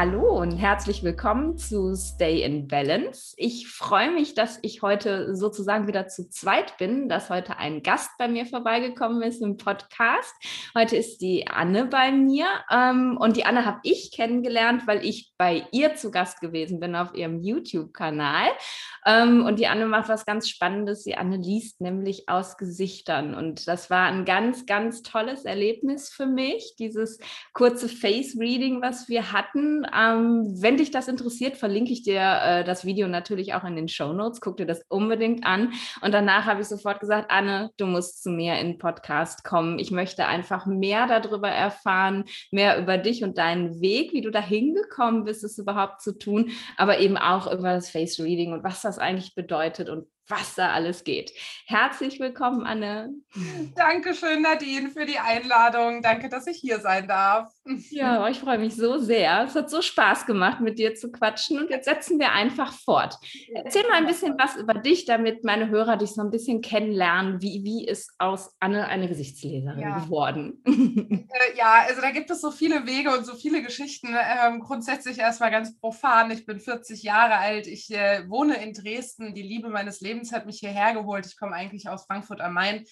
Hallo und herzlich willkommen zu Stay in Balance. Ich freue mich, dass ich heute sozusagen wieder zu zweit bin, dass heute ein Gast bei mir vorbeigekommen ist im Podcast. Heute ist die Anne bei mir ähm, und die Anne habe ich kennengelernt, weil ich bei ihr zu Gast gewesen bin auf ihrem YouTube-Kanal. Ähm, und die Anne macht was ganz Spannendes. Die Anne liest nämlich aus Gesichtern und das war ein ganz, ganz tolles Erlebnis für mich, dieses kurze Face-Reading, was wir hatten ähm, wenn dich das interessiert, verlinke ich dir äh, das Video natürlich auch in den Show Notes. Guck dir das unbedingt an. Und danach habe ich sofort gesagt, Anne, du musst zu mir in den Podcast kommen. Ich möchte einfach mehr darüber erfahren, mehr über dich und deinen Weg, wie du da hingekommen bist, es überhaupt zu tun, aber eben auch über das Face Reading und was das eigentlich bedeutet und was da alles geht. Herzlich willkommen, Anne. Dankeschön, Nadine, für die Einladung. Danke, dass ich hier sein darf. Ja, ich freue mich so sehr. Es hat so Spaß gemacht, mit dir zu quatschen. Und jetzt setzen wir einfach fort. Erzähl mal ein bisschen was über dich, damit meine Hörer dich so ein bisschen kennenlernen. Wie, wie ist aus Anne eine Gesichtsleserin ja. geworden? Äh, ja, also da gibt es so viele Wege und so viele Geschichten. Ähm, grundsätzlich erstmal ganz profan. Ich bin 40 Jahre alt. Ich äh, wohne in Dresden. Die Liebe meines Lebens Lebens hat mich hierher geholt. Ich komme eigentlich aus Frankfurt am Main.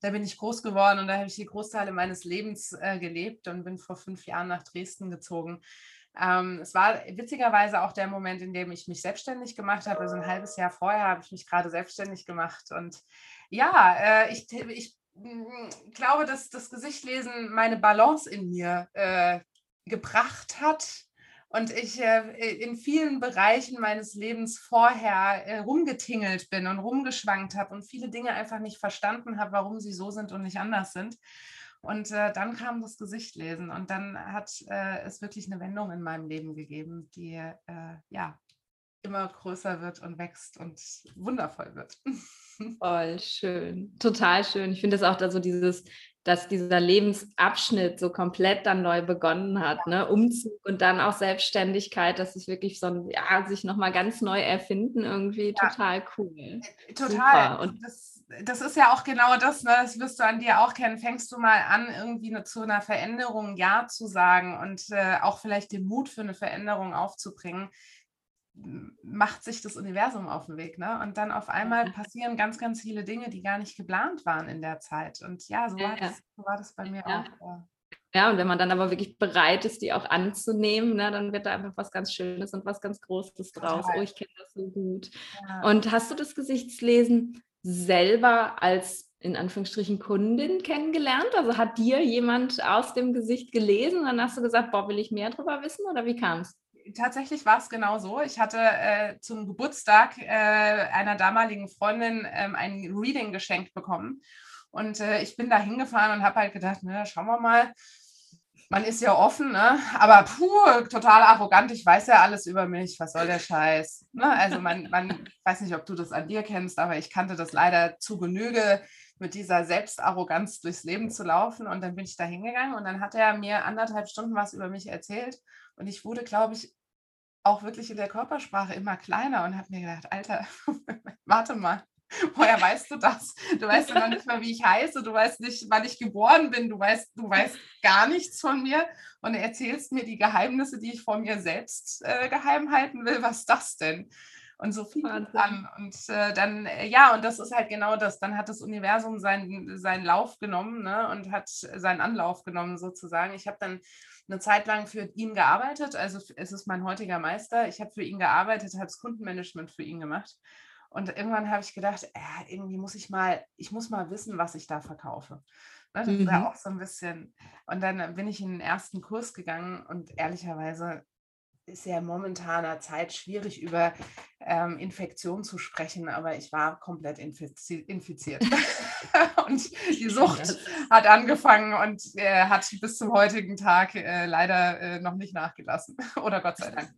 Da bin ich groß geworden und da habe ich die Großteile meines Lebens äh, gelebt und bin vor fünf Jahren nach Dresden gezogen. Ähm, es war witzigerweise auch der Moment, in dem ich mich selbstständig gemacht habe. Also ein halbes Jahr vorher habe ich mich gerade selbstständig gemacht. Und ja, äh, ich, ich mm, glaube, dass das Gesichtlesen meine Balance in mir äh, gebracht hat und ich äh, in vielen Bereichen meines Lebens vorher äh, rumgetingelt bin und rumgeschwankt habe und viele Dinge einfach nicht verstanden habe, warum sie so sind und nicht anders sind. Und äh, dann kam das Gesichtlesen und dann hat äh, es wirklich eine Wendung in meinem Leben gegeben, die äh, ja immer größer wird und wächst und wundervoll wird. Voll schön, total schön. Ich finde es auch so dieses dass dieser Lebensabschnitt so komplett dann neu begonnen hat, ne? Umzug und dann auch Selbstständigkeit, das ist wirklich so ein, ja, sich nochmal ganz neu erfinden, irgendwie ja. total cool. Äh, total. Und das, das ist ja auch genau das, ne? das wirst du an dir auch kennen. Fängst du mal an, irgendwie ne, zu einer Veränderung Ja zu sagen und äh, auch vielleicht den Mut für eine Veränderung aufzubringen macht sich das Universum auf den Weg. Ne? Und dann auf einmal passieren ganz, ganz viele Dinge, die gar nicht geplant waren in der Zeit. Und ja, so war, ja. Das, so war das bei mir ja. auch. Ja, und wenn man dann aber wirklich bereit ist, die auch anzunehmen, ne, dann wird da einfach was ganz Schönes und was ganz Großes draus. Total. Oh, ich kenne das so gut. Ja. Und hast du das Gesichtslesen selber als in Anführungsstrichen Kundin kennengelernt? Also hat dir jemand aus dem Gesicht gelesen und dann hast du gesagt, boah, will ich mehr darüber wissen oder wie kam es? Tatsächlich war es genau so. Ich hatte äh, zum Geburtstag äh, einer damaligen Freundin ähm, ein Reading geschenkt bekommen. Und äh, ich bin da hingefahren und habe halt gedacht, na, schauen wir mal. Man ist ja offen, ne? aber puh, total arrogant. Ich weiß ja alles über mich. Was soll der Scheiß? Ne? Also man, man, weiß nicht, ob du das an dir kennst, aber ich kannte das leider zu Genüge, mit dieser Selbstarroganz durchs Leben zu laufen. Und dann bin ich da hingegangen und dann hat er mir anderthalb Stunden was über mich erzählt. Und ich wurde, glaube ich, auch wirklich in der Körpersprache immer kleiner und habe mir gedacht, Alter, warte mal, woher weißt du das? Du weißt ja noch nicht mal, wie ich heiße, du weißt nicht, wann ich geboren bin, du weißt, du weißt gar nichts von mir und erzählst mir die Geheimnisse, die ich vor mir selbst äh, geheim halten will. Was ist das denn? Und so fing es an. Und äh, dann, äh, ja, und das ist halt genau das. Dann hat das Universum seinen, seinen Lauf genommen ne, und hat seinen Anlauf genommen sozusagen. Ich habe dann eine Zeit lang für ihn gearbeitet. Also es ist mein heutiger Meister. Ich habe für ihn gearbeitet, habe das Kundenmanagement für ihn gemacht. Und irgendwann habe ich gedacht, äh, irgendwie muss ich mal, ich muss mal wissen, was ich da verkaufe. Ne, das mhm. war auch so ein bisschen. Und dann bin ich in den ersten Kurs gegangen und ehrlicherweise ist ja momentaner Zeit schwierig über ähm, Infektion zu sprechen, aber ich war komplett infizi infiziert. und die Sucht hat angefangen und äh, hat bis zum heutigen Tag äh, leider äh, noch nicht nachgelassen. Oder Gott sei Dank.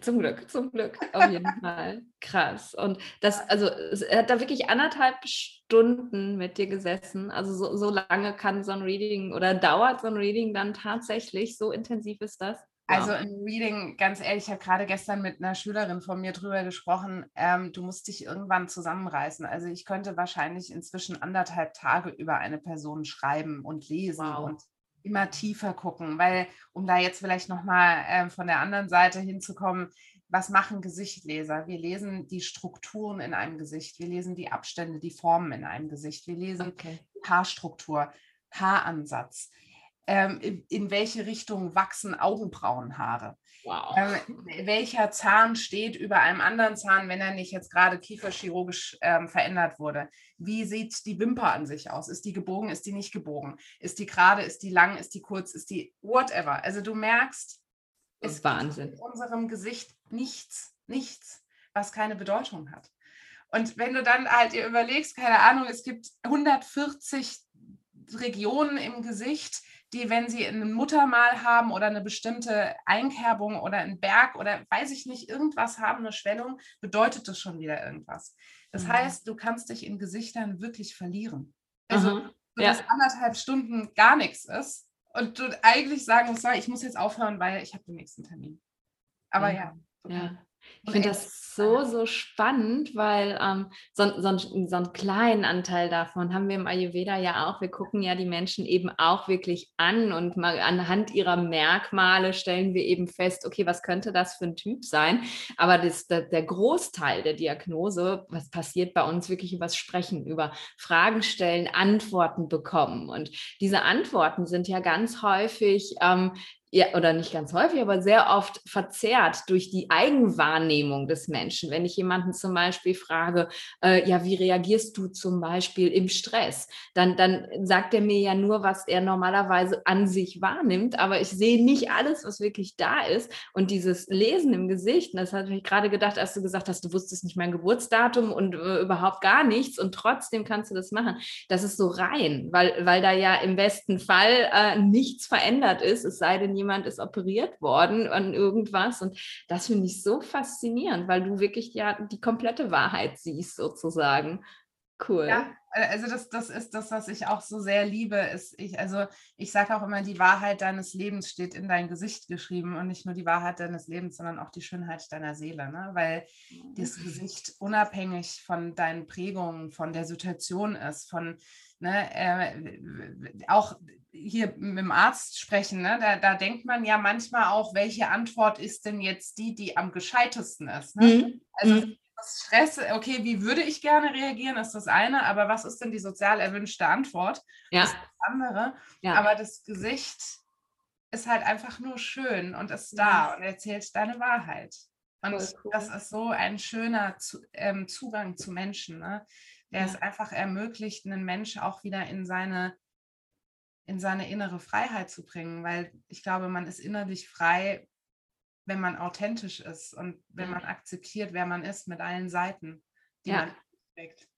Zum Glück, zum Glück, auf jeden Fall. Krass. Und das, also er hat da wirklich anderthalb Stunden mit dir gesessen. Also so, so lange kann so ein Reading oder dauert so ein Reading dann tatsächlich, so intensiv ist das? Also im Reading, ganz ehrlich, ich habe gerade gestern mit einer Schülerin von mir drüber gesprochen, ähm, du musst dich irgendwann zusammenreißen. Also ich könnte wahrscheinlich inzwischen anderthalb Tage über eine Person schreiben und lesen. Wow. Und immer tiefer gucken, weil um da jetzt vielleicht nochmal äh, von der anderen Seite hinzukommen, was machen Gesichtleser? Wir lesen die Strukturen in einem Gesicht, wir lesen die Abstände, die Formen in einem Gesicht, wir lesen okay. Haarstruktur, Haaransatz. Ähm, in, welche Richtung wachsen Augenbrauenhaare? Wow. Ähm, welcher Zahn steht über einem anderen Zahn, wenn er nicht jetzt gerade kieferchirurgisch ähm, verändert wurde? Wie sieht die Wimper an sich aus? Ist die gebogen, ist die nicht gebogen? Ist die gerade, ist die lang, ist die kurz, ist die whatever? Also du merkst, es Wahnsinn. gibt in unserem Gesicht nichts, nichts, was keine Bedeutung hat. Und wenn du dann halt dir überlegst, keine Ahnung, es gibt 140 Regionen im Gesicht, die, wenn sie ein Muttermal haben oder eine bestimmte Einkerbung oder einen Berg oder weiß ich nicht, irgendwas haben, eine Schwellung, bedeutet das schon wieder irgendwas. Das mhm. heißt, du kannst dich in Gesichtern wirklich verlieren. Also, mhm. ja. dass anderthalb Stunden gar nichts ist und du eigentlich sagen musst, ich muss jetzt aufhören, weil ich habe den nächsten Termin. Aber ja. ja. ja. Ich finde das so, so spannend, weil ähm, so, so, so einen kleinen Anteil davon haben wir im Ayurveda ja auch. Wir gucken ja die Menschen eben auch wirklich an und mal anhand ihrer Merkmale stellen wir eben fest, okay, was könnte das für ein Typ sein? Aber das, der, der Großteil der Diagnose, was passiert bei uns wirklich übers Sprechen, über Fragen stellen, Antworten bekommen. Und diese Antworten sind ja ganz häufig ähm, ja, oder nicht ganz häufig, aber sehr oft verzerrt durch die Eigenwahrnehmung des Menschen. Wenn ich jemanden zum Beispiel frage, äh, ja, wie reagierst du zum Beispiel im Stress, dann, dann sagt er mir ja nur, was er normalerweise an sich wahrnimmt, aber ich sehe nicht alles, was wirklich da ist. Und dieses Lesen im Gesicht, das hatte ich gerade gedacht, als du gesagt hast, du wusstest nicht mein Geburtsdatum und äh, überhaupt gar nichts und trotzdem kannst du das machen. Das ist so rein, weil, weil da ja im besten Fall äh, nichts verändert ist, es sei denn, jemand ist operiert worden an irgendwas. Und das finde ich so faszinierend, weil du wirklich ja die komplette Wahrheit siehst, sozusagen. Cool. Ja, also das, das ist das, was ich auch so sehr liebe. Ist ich, also ich sage auch immer, die Wahrheit deines Lebens steht in dein Gesicht geschrieben und nicht nur die Wahrheit deines Lebens, sondern auch die Schönheit deiner Seele. Ne? Weil das Gesicht unabhängig von deinen Prägungen, von der Situation ist, von ne, äh, auch hier mit dem Arzt sprechen, ne, da, da denkt man ja manchmal auch, welche Antwort ist denn jetzt die, die am gescheitesten ist. Ne? Mhm. Also mhm. das Stress, okay, wie würde ich gerne reagieren, ist das eine, aber was ist denn die sozial erwünschte Antwort? Ja. Das ist das andere. Ja. Aber das Gesicht ist halt einfach nur schön und ist da und erzählt deine Wahrheit. Und cool. das ist so ein schöner ähm, Zugang zu Menschen, ne? Der ja. es einfach ermöglicht, einen Mensch auch wieder in seine in seine innere Freiheit zu bringen, weil ich glaube, man ist innerlich frei, wenn man authentisch ist und wenn man akzeptiert, wer man ist mit allen Seiten, die ja. man trägt.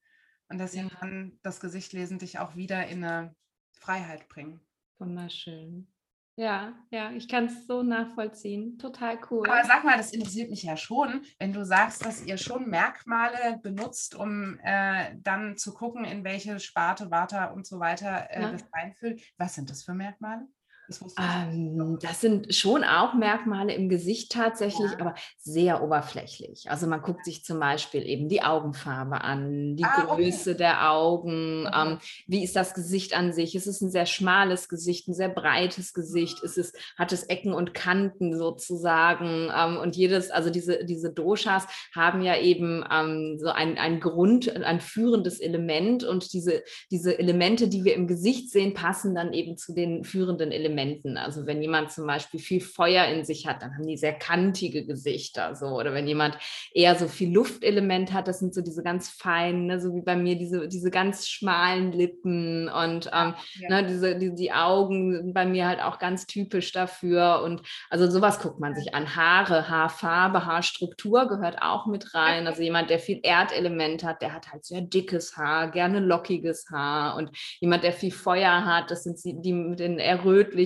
Und deswegen kann das Gesichtlesen dich auch wieder in eine Freiheit bringen. Wunderschön. Ja, ja, ich kann es so nachvollziehen. Total cool. Aber sag mal, das interessiert mich ja schon, wenn du sagst, dass ihr schon Merkmale benutzt, um äh, dann zu gucken, in welche Sparte, Vata und so weiter äh, ja. das reinfüllt. Was sind das für Merkmale? Das, ähm, das, sind schon auch Merkmale im Gesicht tatsächlich, ja. aber sehr oberflächlich. Also man guckt sich zum Beispiel eben die Augenfarbe an, die ah, Größe okay. der Augen, okay. ähm, wie ist das Gesicht an sich? Ist es ein sehr schmales Gesicht, ein sehr breites Gesicht? Ist es, hat es Ecken und Kanten sozusagen? Ähm, und jedes, also diese, diese Doshas haben ja eben ähm, so ein, ein Grund, ein führendes Element und diese, diese Elemente, die wir im Gesicht sehen, passen dann eben zu den führenden Elementen. Elementen. Also wenn jemand zum Beispiel viel Feuer in sich hat, dann haben die sehr kantige Gesichter. So. Oder wenn jemand eher so viel Luftelement hat, das sind so diese ganz feinen, ne, so wie bei mir, diese, diese ganz schmalen Lippen und ähm, ja. ne, diese, die, die Augen sind bei mir halt auch ganz typisch dafür. Und also sowas guckt man sich an. Haare, Haarfarbe, Haarstruktur gehört auch mit rein. Also jemand, der viel Erdelement hat, der hat halt sehr dickes Haar, gerne lockiges Haar. Und jemand, der viel Feuer hat, das sind die, die mit den eher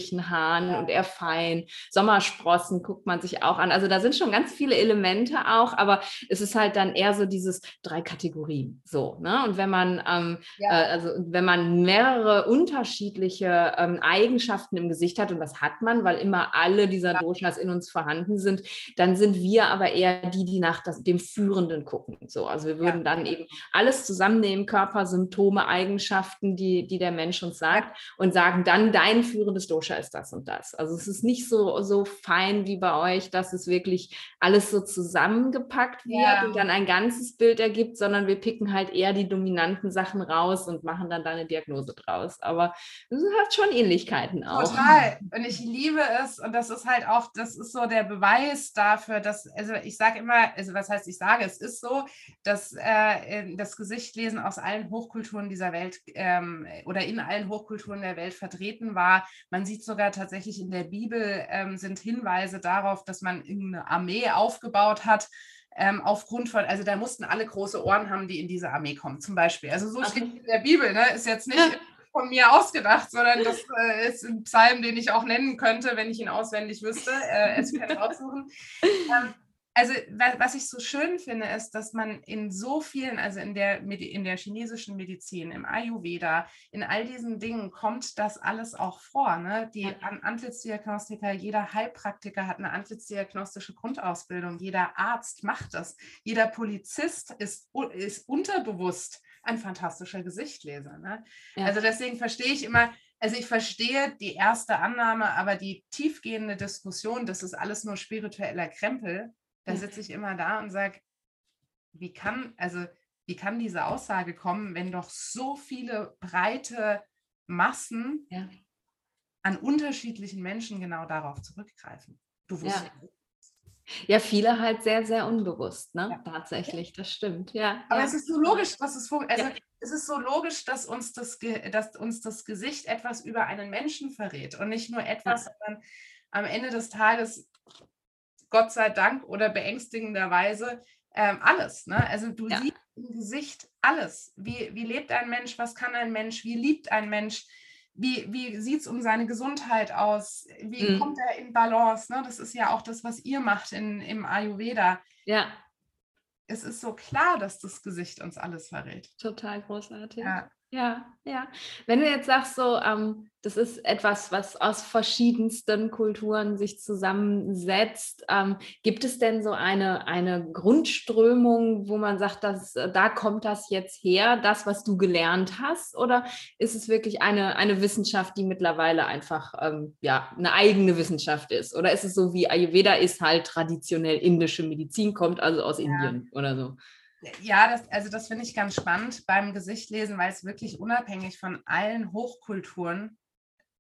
rötlichen Haaren und eher fein. Sommersprossen guckt man sich auch an. Also da sind schon ganz viele Elemente auch, aber es ist halt dann eher so dieses drei Kategorien. So, ne? Und wenn man, ähm, ja. äh, also wenn man mehrere unterschiedliche ähm, Eigenschaften im Gesicht hat, und das hat man, weil immer alle dieser Doshas in uns vorhanden sind, dann sind wir aber eher die, die nach das, dem Führenden gucken. So, also wir würden ja. dann eben alles zusammennehmen, Körpersymptome, Eigenschaften, die, die der Mensch uns sagt, und sagen dann, dein führendes Dosha Ayurvedischer ist das und das. Also es ist nicht so, so fein wie bei euch, dass es wirklich alles so zusammengepackt wird ja. und dann ein ganzes Bild ergibt, sondern wir picken halt eher die dominanten Sachen raus und machen dann da eine Diagnose draus. Aber es hat schon Ähnlichkeiten auch. Total. Und ich liebe es und das ist halt auch, das ist so der Beweis dafür, dass, also ich sage immer, also was heißt ich sage, es ist so, dass äh, das Gesichtlesen aus allen Hochkulturen dieser Welt ähm, oder in allen Hochkulturen der Welt vertreten war. Man sieht sogar tatsächlich in der Bibel ähm, sind Hinweise darauf, dass man eine Armee aufgebaut hat, ähm, aufgrund von, also da mussten alle große Ohren haben, die in diese Armee kommen, zum Beispiel. Also so okay. steht in der Bibel, ne? ist jetzt nicht ja. von mir ausgedacht, sondern das äh, ist ein Psalm, den ich auch nennen könnte, wenn ich ihn auswendig wüsste. Äh, es kann raussuchen. Ähm, also was ich so schön finde, ist, dass man in so vielen, also in der, in der chinesischen Medizin, im Ayurveda, in all diesen Dingen kommt das alles auch vor. Ne? Die Antlitzdiagnostiker, jeder Heilpraktiker hat eine antlitzdiagnostische Grundausbildung, jeder Arzt macht das, jeder Polizist ist, ist unterbewusst ein fantastischer Gesichtleser. Ne? Ja. Also deswegen verstehe ich immer, also ich verstehe die erste Annahme, aber die tiefgehende Diskussion, das ist alles nur spiritueller Krempel, da sitze ich immer da und sage, wie kann, also wie kann diese Aussage kommen, wenn doch so viele breite Massen ja. an unterschiedlichen Menschen genau darauf zurückgreifen? Du wusstest. Ja. Ja, viele halt sehr, sehr unbewusst, ne? Ja. Tatsächlich, das stimmt. Ja. Aber ja. es ist so logisch, was es. Also ja. es ist so logisch, dass uns das, dass uns das Gesicht etwas über einen Menschen verrät und nicht nur etwas, sondern am Ende des Tages Gott sei Dank oder beängstigenderweise ähm, alles. Ne? Also du ja. siehst im Gesicht alles. Wie, wie lebt ein Mensch? Was kann ein Mensch? Wie liebt ein Mensch? Wie, wie sieht es um seine Gesundheit aus? Wie mhm. kommt er in Balance? Ne? Das ist ja auch das, was ihr macht in, im Ayurveda. Ja. Es ist so klar, dass das Gesicht uns alles verrät. Total großartig. Ja. Ja, ja. Wenn du jetzt sagst, so, ähm, das ist etwas, was aus verschiedensten Kulturen sich zusammensetzt, ähm, gibt es denn so eine, eine Grundströmung, wo man sagt, dass, äh, da kommt das jetzt her, das, was du gelernt hast? Oder ist es wirklich eine, eine Wissenschaft, die mittlerweile einfach ähm, ja, eine eigene Wissenschaft ist? Oder ist es so wie Ayurveda ist halt traditionell indische Medizin, kommt also aus ja. Indien oder so? Ja, das, also das finde ich ganz spannend beim Gesichtlesen, weil es wirklich unabhängig von allen Hochkulturen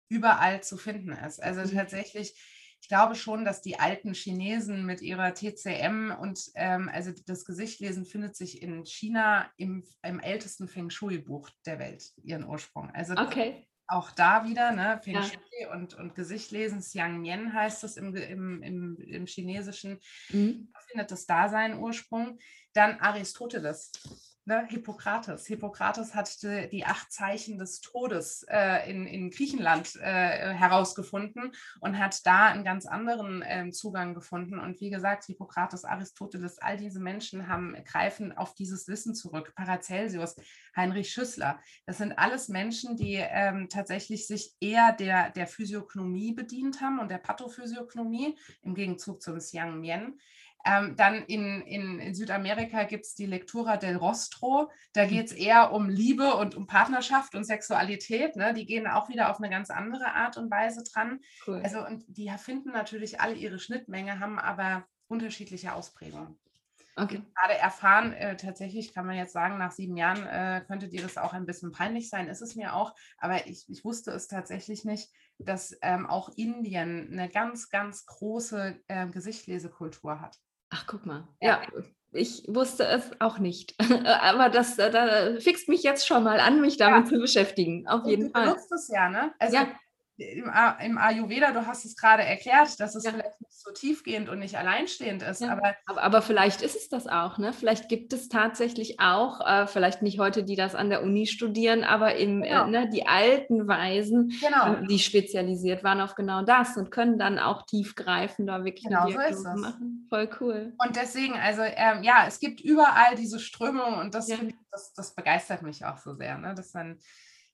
überall zu finden ist. Also mhm. tatsächlich, ich glaube schon, dass die alten Chinesen mit ihrer TCM und ähm, also das Gesichtlesen findet sich in China im, im ältesten Feng Shui-Buch der Welt, ihren Ursprung. Also okay. auch da wieder, ne, Feng ja. Shui und, und Gesichtlesen, Xiang Mian heißt es im, im, im, im Chinesischen, mhm. findet das da seinen Ursprung. Dann Aristoteles, ne, Hippokrates. Hippokrates hat die, die, acht Zeichen des Todes äh, in, in Griechenland äh, herausgefunden und hat da einen ganz anderen äh, Zugang gefunden. Und wie gesagt, Hippokrates, Aristoteles, all diese Menschen haben, greifen auf dieses Wissen zurück. Paracelsius, Heinrich Schüssler, das sind alles Menschen, die ähm, tatsächlich sich eher der, der Physiognomie bedient haben und der Pathophysiognomie im Gegenzug zum Xiang Mien. Ähm, dann in, in, in Südamerika gibt es die Lectura del Rostro. Da hm. geht es eher um Liebe und um Partnerschaft und Sexualität. Ne? Die gehen auch wieder auf eine ganz andere Art und Weise dran. Cool. Also, und die finden natürlich alle ihre Schnittmenge, haben aber unterschiedliche Ausprägungen. Okay. Gerade erfahren, äh, tatsächlich kann man jetzt sagen, nach sieben Jahren äh, könnte dir das auch ein bisschen peinlich sein, ist es mir auch, aber ich, ich wusste es tatsächlich nicht, dass ähm, auch Indien eine ganz, ganz große äh, Gesichtlesekultur hat. Ach, guck mal. Ja, ich wusste es auch nicht. Aber das da fixt mich jetzt schon mal an, mich damit ja. zu beschäftigen. Auf jeden du Fall. Du benutzt es ja, ne? Also ja im, im Ayurveda, du hast es gerade erklärt, dass es ja. vielleicht nicht so tiefgehend und nicht alleinstehend ist. Ja. Aber, aber, aber, vielleicht ist es das auch. Ne? Vielleicht gibt es tatsächlich auch, äh, vielleicht nicht heute, die das an der Uni studieren, aber im, äh, genau. äh, ne, die alten Weisen, genau. äh, die spezialisiert waren auf genau das und können dann auch tiefgreifender wirklich genau, eine Diagnose so machen. Voll cool. Und deswegen, also ähm, ja, es gibt überall diese Strömung und das, ja. das, das begeistert mich auch so sehr, ne? dass man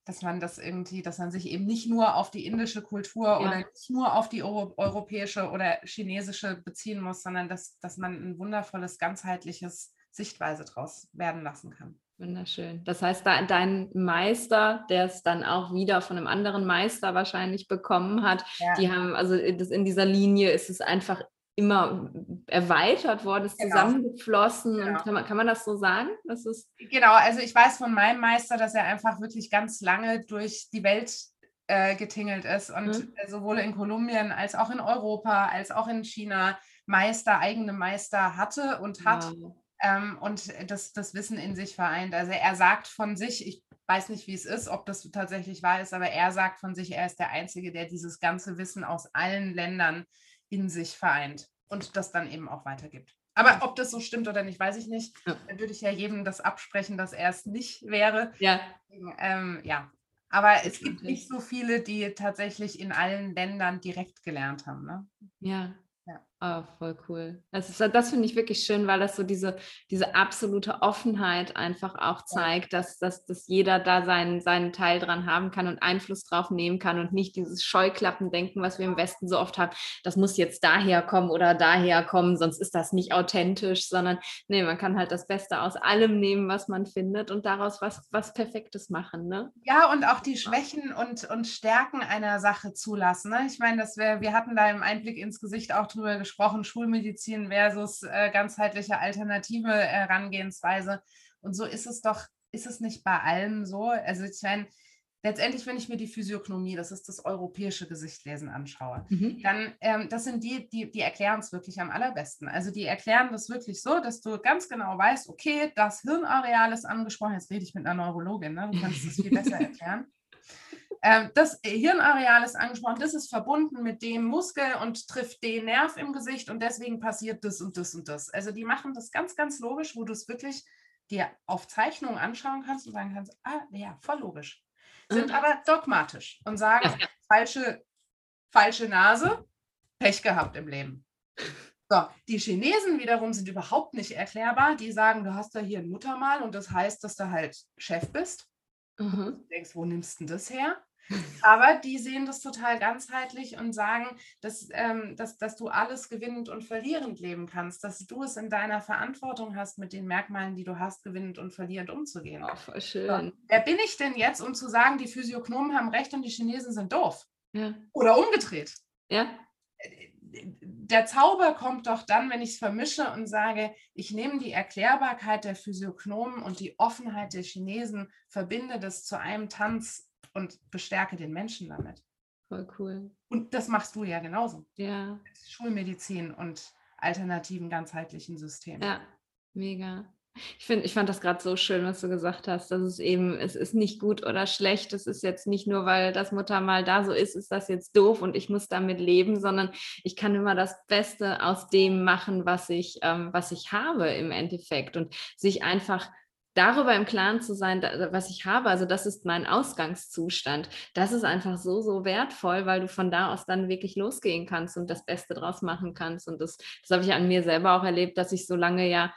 dass man das irgendwie, dass man sich eben nicht nur auf die indische Kultur ja. oder nicht nur auf die Euro europäische oder chinesische beziehen muss, sondern dass, dass man ein wundervolles, ganzheitliches Sichtweise daraus werden lassen kann. Wunderschön. Das heißt, dein Meister, der es dann auch wieder von einem anderen Meister wahrscheinlich bekommen hat, ja. die haben, also in dieser Linie ist es einfach immer erweitert worden, ist genau. zusammengeflossen. Genau. Kann man, kann man das so sagen? Das ist genau, also ich weiß von meinem Meister, dass er einfach wirklich ganz lange durch die Welt äh, getingelt ist und mhm. sowohl in Kolumbien als auch in Europa, als auch in China Meister, eigene Meister hatte und hat. Wow. Ähm, und das, das Wissen in sich vereint. Also er sagt von sich, ich weiß nicht, wie es ist, ob das tatsächlich wahr ist, aber er sagt von sich, er ist der Einzige, der dieses ganze Wissen aus allen Ländern in sich vereint und das dann eben auch weitergibt. Aber ob das so stimmt oder nicht, weiß ich nicht. Ja. Dann würde ich ja jedem das absprechen, dass er es nicht wäre. Ja. Ähm, ja. Aber es gibt nicht so viele, die tatsächlich in allen Ländern direkt gelernt haben. Ne? Ja, Oh, voll cool. Das, ist, das finde ich wirklich schön, weil das so diese, diese absolute Offenheit einfach auch zeigt, dass, dass, dass jeder da seinen, seinen Teil dran haben kann und Einfluss drauf nehmen kann und nicht dieses Scheuklappendenken, was wir im Westen so oft haben, das muss jetzt daher kommen oder daher kommen, sonst ist das nicht authentisch, sondern nee, man kann halt das Beste aus allem nehmen, was man findet und daraus was, was Perfektes machen. Ne? Ja, und auch die Schwächen und, und Stärken einer Sache zulassen. Ne? Ich meine, dass wir, wir hatten da im Einblick ins Gesicht auch drüber gesprochen, gesprochen, Schulmedizin versus äh, ganzheitliche alternative Herangehensweise. Und so ist es doch, ist es nicht bei allem so? Also ich meine, letztendlich, wenn ich mir die Physiognomie, das ist das europäische Gesichtlesen anschaue, mhm. dann ähm, das sind die, die, die erklären es wirklich am allerbesten. Also die erklären das wirklich so, dass du ganz genau weißt, okay, das Hirnareal ist angesprochen. Jetzt rede ich mit einer Neurologin, ne? du kannst es viel besser erklären. Ähm, das Hirnareal ist angesprochen, das ist verbunden mit dem Muskel und trifft den Nerv im Gesicht und deswegen passiert das und das und das. Also die machen das ganz, ganz logisch, wo du es wirklich dir auf Zeichnungen anschauen kannst und sagen kannst, ah ja, voll logisch. Sind mhm. aber dogmatisch und sagen, falsche, falsche Nase, Pech gehabt im Leben. So, die Chinesen wiederum sind überhaupt nicht erklärbar. Die sagen, du hast da hier ein Muttermal und das heißt, dass du halt Chef bist. Mhm. Du denkst, wo nimmst du das her? Aber die sehen das total ganzheitlich und sagen, dass, ähm, dass, dass du alles gewinnend und verlierend leben kannst, dass du es in deiner Verantwortung hast, mit den Merkmalen, die du hast, gewinnend und verlierend umzugehen. Oh, voll schön. So, wer bin ich denn jetzt, um zu sagen, die Physiognomen haben recht und die Chinesen sind doof? Ja. Oder umgedreht? Ja. Der Zauber kommt doch dann, wenn ich es vermische und sage, ich nehme die Erklärbarkeit der Physiognomen und die Offenheit der Chinesen, verbinde das zu einem Tanz und bestärke den Menschen damit. Voll cool. Und das machst du ja genauso. Ja. Schulmedizin und alternativen ganzheitlichen Systemen. Ja, mega. Ich finde, ich fand das gerade so schön, was du gesagt hast, dass es eben, es ist nicht gut oder schlecht. Es ist jetzt nicht nur, weil das Mutter mal da so ist, ist das jetzt doof und ich muss damit leben, sondern ich kann immer das Beste aus dem machen, was ich, ähm, was ich habe im Endeffekt und sich einfach darüber im Klaren zu sein, was ich habe, also das ist mein Ausgangszustand, das ist einfach so, so wertvoll, weil du von da aus dann wirklich losgehen kannst und das Beste draus machen kannst. Und das, das habe ich an mir selber auch erlebt, dass ich so lange ja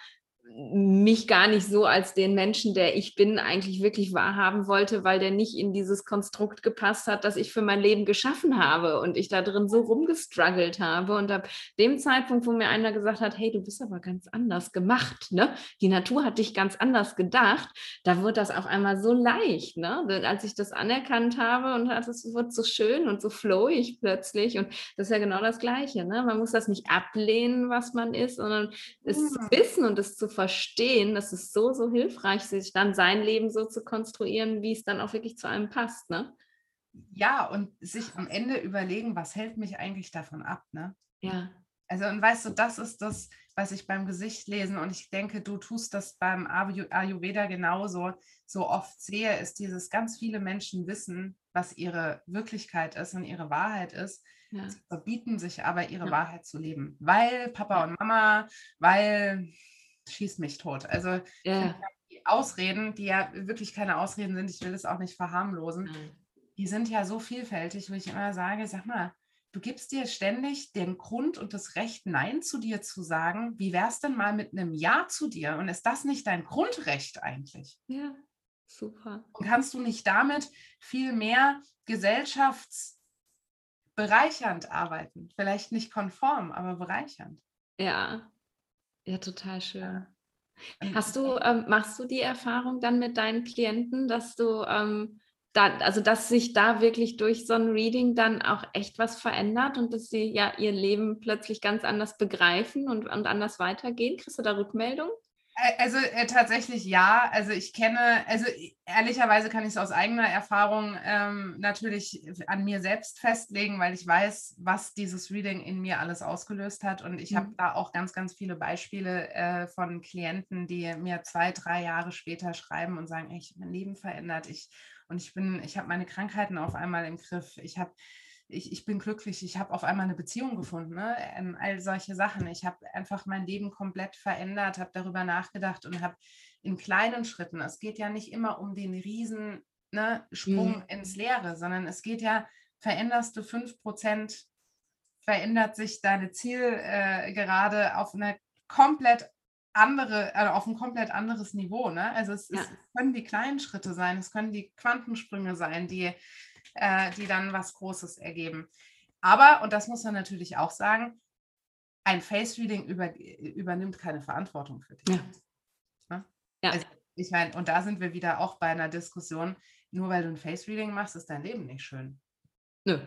mich gar nicht so als den Menschen, der ich bin, eigentlich wirklich wahrhaben wollte, weil der nicht in dieses Konstrukt gepasst hat, das ich für mein Leben geschaffen habe und ich da drin so rumgestruggelt habe. Und ab dem Zeitpunkt, wo mir einer gesagt hat, hey, du bist aber ganz anders gemacht, ne? Die Natur hat dich ganz anders gedacht, da wurde das auf einmal so leicht, ne? Als ich das anerkannt habe und es wird so schön und so flowig plötzlich. Und das ist ja genau das Gleiche, ne? Man muss das nicht ablehnen, was man ist, sondern es zu mhm. wissen und es zu verstehen, das ist so, so hilfreich, sich dann sein Leben so zu konstruieren, wie es dann auch wirklich zu einem passt, ne? Ja, und sich am Ende überlegen, was hält mich eigentlich davon ab, ne? Ja. Also, und weißt du, das ist das, was ich beim Gesicht lesen und ich denke, du tust das beim Ayurveda genauso, so oft sehe, ist dieses ganz viele Menschen wissen, was ihre Wirklichkeit ist und ihre Wahrheit ist. Ja. Sie verbieten sich aber, ihre ja. Wahrheit zu leben, weil Papa und Mama, weil schießt mich tot. Also yeah. die Ausreden, die ja wirklich keine Ausreden sind, ich will es auch nicht verharmlosen, mhm. die sind ja so vielfältig, wo ich immer sage, sag mal, du gibst dir ständig den Grund und das Recht, Nein zu dir zu sagen. Wie wäre es denn mal mit einem Ja zu dir? Und ist das nicht dein Grundrecht eigentlich? Ja, super. Und kannst du nicht damit viel mehr gesellschaftsbereichernd arbeiten? Vielleicht nicht konform, aber bereichernd. Ja, ja, total schön. Hast du, ähm, machst du die Erfahrung dann mit deinen Klienten, dass du ähm, da, also dass sich da wirklich durch so ein Reading dann auch echt was verändert und dass sie ja ihr Leben plötzlich ganz anders begreifen und, und anders weitergehen? Kriegst du da Rückmeldung? Also äh, tatsächlich ja. Also ich kenne, also ehrlicherweise kann ich es aus eigener Erfahrung ähm, natürlich an mir selbst festlegen, weil ich weiß, was dieses Reading in mir alles ausgelöst hat. Und ich mhm. habe da auch ganz, ganz viele Beispiele äh, von Klienten, die mir zwei, drei Jahre später schreiben und sagen, ich mein Leben verändert. Ich und ich bin, ich habe meine Krankheiten auf einmal im Griff. Ich habe ich, ich bin glücklich, ich habe auf einmal eine Beziehung gefunden, ne? ähm, all solche Sachen. Ich habe einfach mein Leben komplett verändert, habe darüber nachgedacht und habe in kleinen Schritten, es geht ja nicht immer um den riesen ne, Sprung mhm. ins Leere, sondern es geht ja, veränderst du 5%, verändert sich deine Zielgerade äh, auf eine komplett andere, also auf ein komplett anderes Niveau. Ne? Also es, ja. es, können die kleinen Schritte sein, es können die Quantensprünge sein, die, äh, die dann was Großes ergeben. Aber, und das muss man natürlich auch sagen, ein Face-Reading über, übernimmt keine Verantwortung für dich. Ja. Ne? ja. Also, ich meine, und da sind wir wieder auch bei einer Diskussion, nur weil du ein Face-Reading machst, ist dein Leben nicht schön. Nö.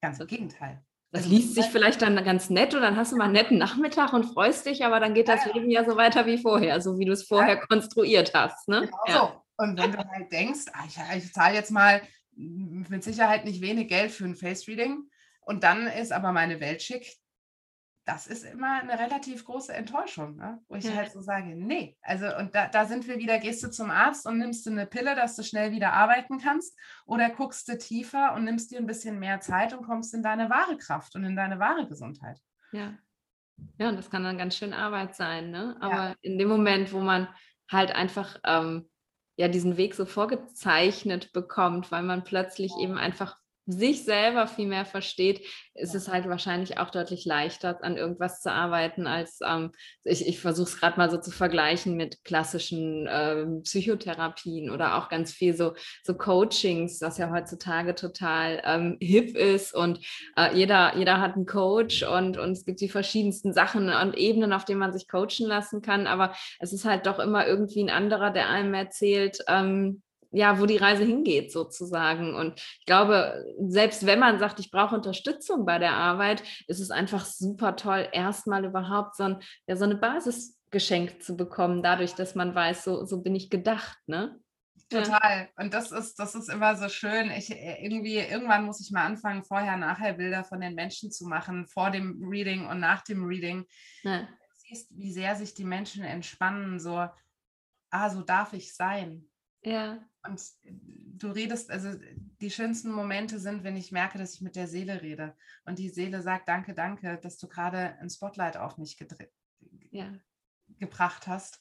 Ganz im Gegenteil. Das also liest sich vielleicht dann ganz nett und dann hast du mal einen netten Nachmittag und freust dich, aber dann geht das Leben ja so weiter wie vorher, so wie du es vorher konstruiert hast. Ne? Genau so. Und wenn du halt denkst, ah, ich, ich zahle jetzt mal mit Sicherheit nicht wenig Geld für ein Face-Reading und dann ist aber meine Welt schick, das ist immer eine relativ große Enttäuschung, ne? wo ich ja. halt so sage, nee, also und da, da sind wir wieder, gehst du zum Arzt und nimmst du eine Pille, dass du schnell wieder arbeiten kannst oder guckst du tiefer und nimmst dir ein bisschen mehr Zeit und kommst in deine wahre Kraft und in deine wahre Gesundheit. Ja, ja, und das kann dann ganz schön Arbeit sein, ne? aber ja. in dem Moment, wo man halt einfach ähm, ja diesen Weg so vorgezeichnet bekommt, weil man plötzlich eben einfach sich selber viel mehr versteht, ist ja. es halt wahrscheinlich auch deutlich leichter, an irgendwas zu arbeiten, als ähm, ich, ich versuche es gerade mal so zu vergleichen mit klassischen ähm, Psychotherapien oder auch ganz viel so, so Coachings, das ja heutzutage total ähm, hip ist und äh, jeder, jeder hat einen Coach und, und es gibt die verschiedensten Sachen und Ebenen, auf denen man sich coachen lassen kann, aber es ist halt doch immer irgendwie ein anderer, der einem erzählt, ähm, ja, wo die Reise hingeht sozusagen. Und ich glaube, selbst wenn man sagt, ich brauche Unterstützung bei der Arbeit, ist es einfach super toll, erstmal überhaupt so, ein, ja, so eine Basis geschenkt zu bekommen, dadurch, dass man weiß, so, so bin ich gedacht, ne? Total. Ja. Und das ist, das ist immer so schön. Ich äh, irgendwie, irgendwann muss ich mal anfangen, vorher, nachher Bilder von den Menschen zu machen, vor dem Reading und nach dem Reading. Ja. Du siehst, wie sehr sich die Menschen entspannen, so, ah, so darf ich sein. Ja. Und du redest, also die schönsten Momente sind, wenn ich merke, dass ich mit der Seele rede. Und die Seele sagt, danke, danke, dass du gerade ein Spotlight auf mich ja. gebracht hast.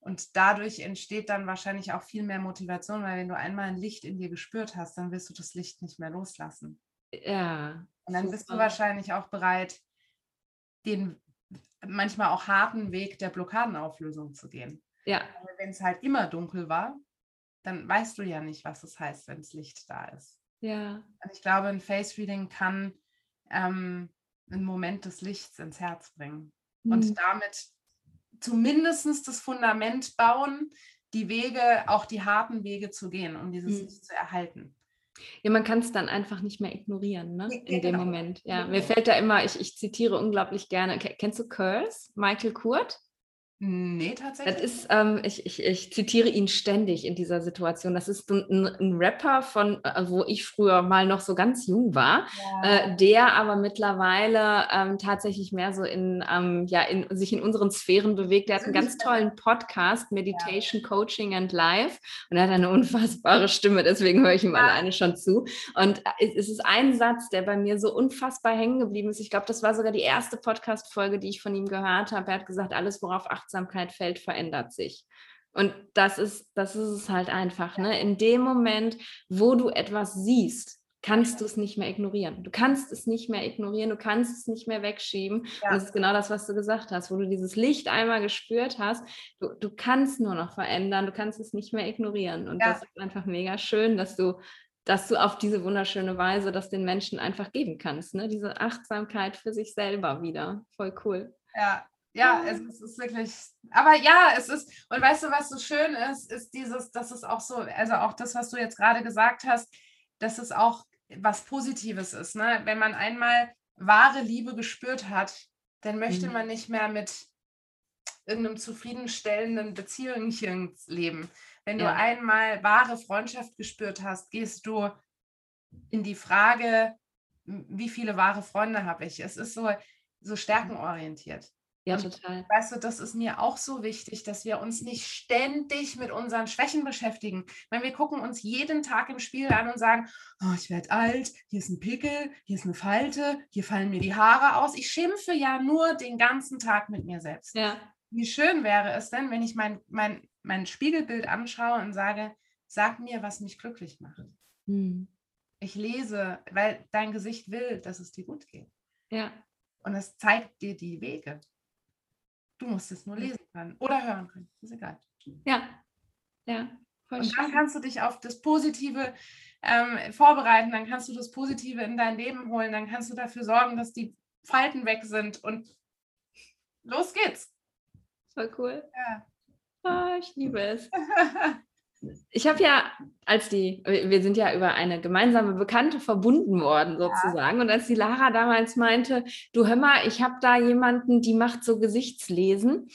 Und dadurch entsteht dann wahrscheinlich auch viel mehr Motivation, weil wenn du einmal ein Licht in dir gespürt hast, dann wirst du das Licht nicht mehr loslassen. Ja. Und dann super. bist du wahrscheinlich auch bereit, den manchmal auch harten Weg der Blockadenauflösung zu gehen. Ja. Wenn es halt immer dunkel war, dann weißt du ja nicht, was es heißt, wenn das Licht da ist. Ja. Und ich glaube, ein Face Reading kann ähm, einen Moment des Lichts ins Herz bringen mhm. und damit zumindest das Fundament bauen, die Wege, auch die harten Wege zu gehen, um dieses mhm. Licht zu erhalten. Ja, man kann es dann einfach nicht mehr ignorieren, ne? in genau. dem Moment. Ja, mir fällt da immer, ich, ich zitiere unglaublich gerne, kennst du Curse, Michael Kurt? Nee, tatsächlich. Das ist, ähm, ich, ich, ich zitiere ihn ständig in dieser Situation. Das ist ein, ein Rapper von, äh, wo ich früher mal noch so ganz jung war, ja. äh, der aber mittlerweile ähm, tatsächlich mehr so in, ähm, ja, in, sich in unseren Sphären bewegt. Der hat einen ganz tollen Podcast, Meditation, ja. Coaching and Life. Und er hat eine unfassbare Stimme, deswegen höre ich ihm ja. alleine schon zu. Und äh, es ist ein Satz, der bei mir so unfassbar hängen geblieben ist. Ich glaube, das war sogar die erste Podcast-Folge, die ich von ihm gehört habe. Er hat gesagt, alles, worauf acht Achtsamkeit fällt, verändert sich. Und das ist, das ist es halt einfach. Ne? In dem Moment, wo du etwas siehst, kannst du es nicht mehr ignorieren. Du kannst es nicht mehr ignorieren, du kannst es nicht mehr wegschieben. Ja. Und das ist genau das, was du gesagt hast, wo du dieses Licht einmal gespürt hast. Du, du kannst nur noch verändern, du kannst es nicht mehr ignorieren. Und ja. das ist einfach mega schön, dass du, dass du auf diese wunderschöne Weise das den Menschen einfach geben kannst. Ne? Diese Achtsamkeit für sich selber wieder. Voll cool. Ja, ja, es, es ist wirklich, aber ja, es ist, und weißt du, was so schön ist, ist dieses, das ist auch so, also auch das, was du jetzt gerade gesagt hast, dass es auch was Positives ist, ne? Wenn man einmal wahre Liebe gespürt hat, dann möchte mhm. man nicht mehr mit irgendeinem zufriedenstellenden Beziehungchen leben. Wenn ja. du einmal wahre Freundschaft gespürt hast, gehst du in die Frage, wie viele wahre Freunde habe ich? Es ist so, so stärkenorientiert. Ja, total. Weißt du, das ist mir auch so wichtig, dass wir uns nicht ständig mit unseren Schwächen beschäftigen. Wenn wir gucken uns jeden Tag im Spiel an und sagen, oh, ich werde alt, hier ist ein Pickel, hier ist eine Falte, hier fallen mir die Haare aus. Ich schimpfe ja nur den ganzen Tag mit mir selbst. Ja. Wie schön wäre es denn, wenn ich mein, mein, mein Spiegelbild anschaue und sage, sag mir, was mich glücklich macht. Hm. Ich lese, weil dein Gesicht will, dass es dir gut geht. Ja. Und es zeigt dir die Wege. Du musst es nur lesen können oder hören können. Ist egal. Ja. Ja. und schön. dann kannst du dich auf das Positive ähm, vorbereiten, dann kannst du das Positive in dein Leben holen, dann kannst du dafür sorgen, dass die Falten weg sind und los geht's. Voll cool. Ja. Oh, ich liebe es. Ich habe ja, als die, wir sind ja über eine gemeinsame Bekannte verbunden worden sozusagen. Ja. Und als die Lara damals meinte, du hör mal, ich habe da jemanden, die macht so Gesichtslesen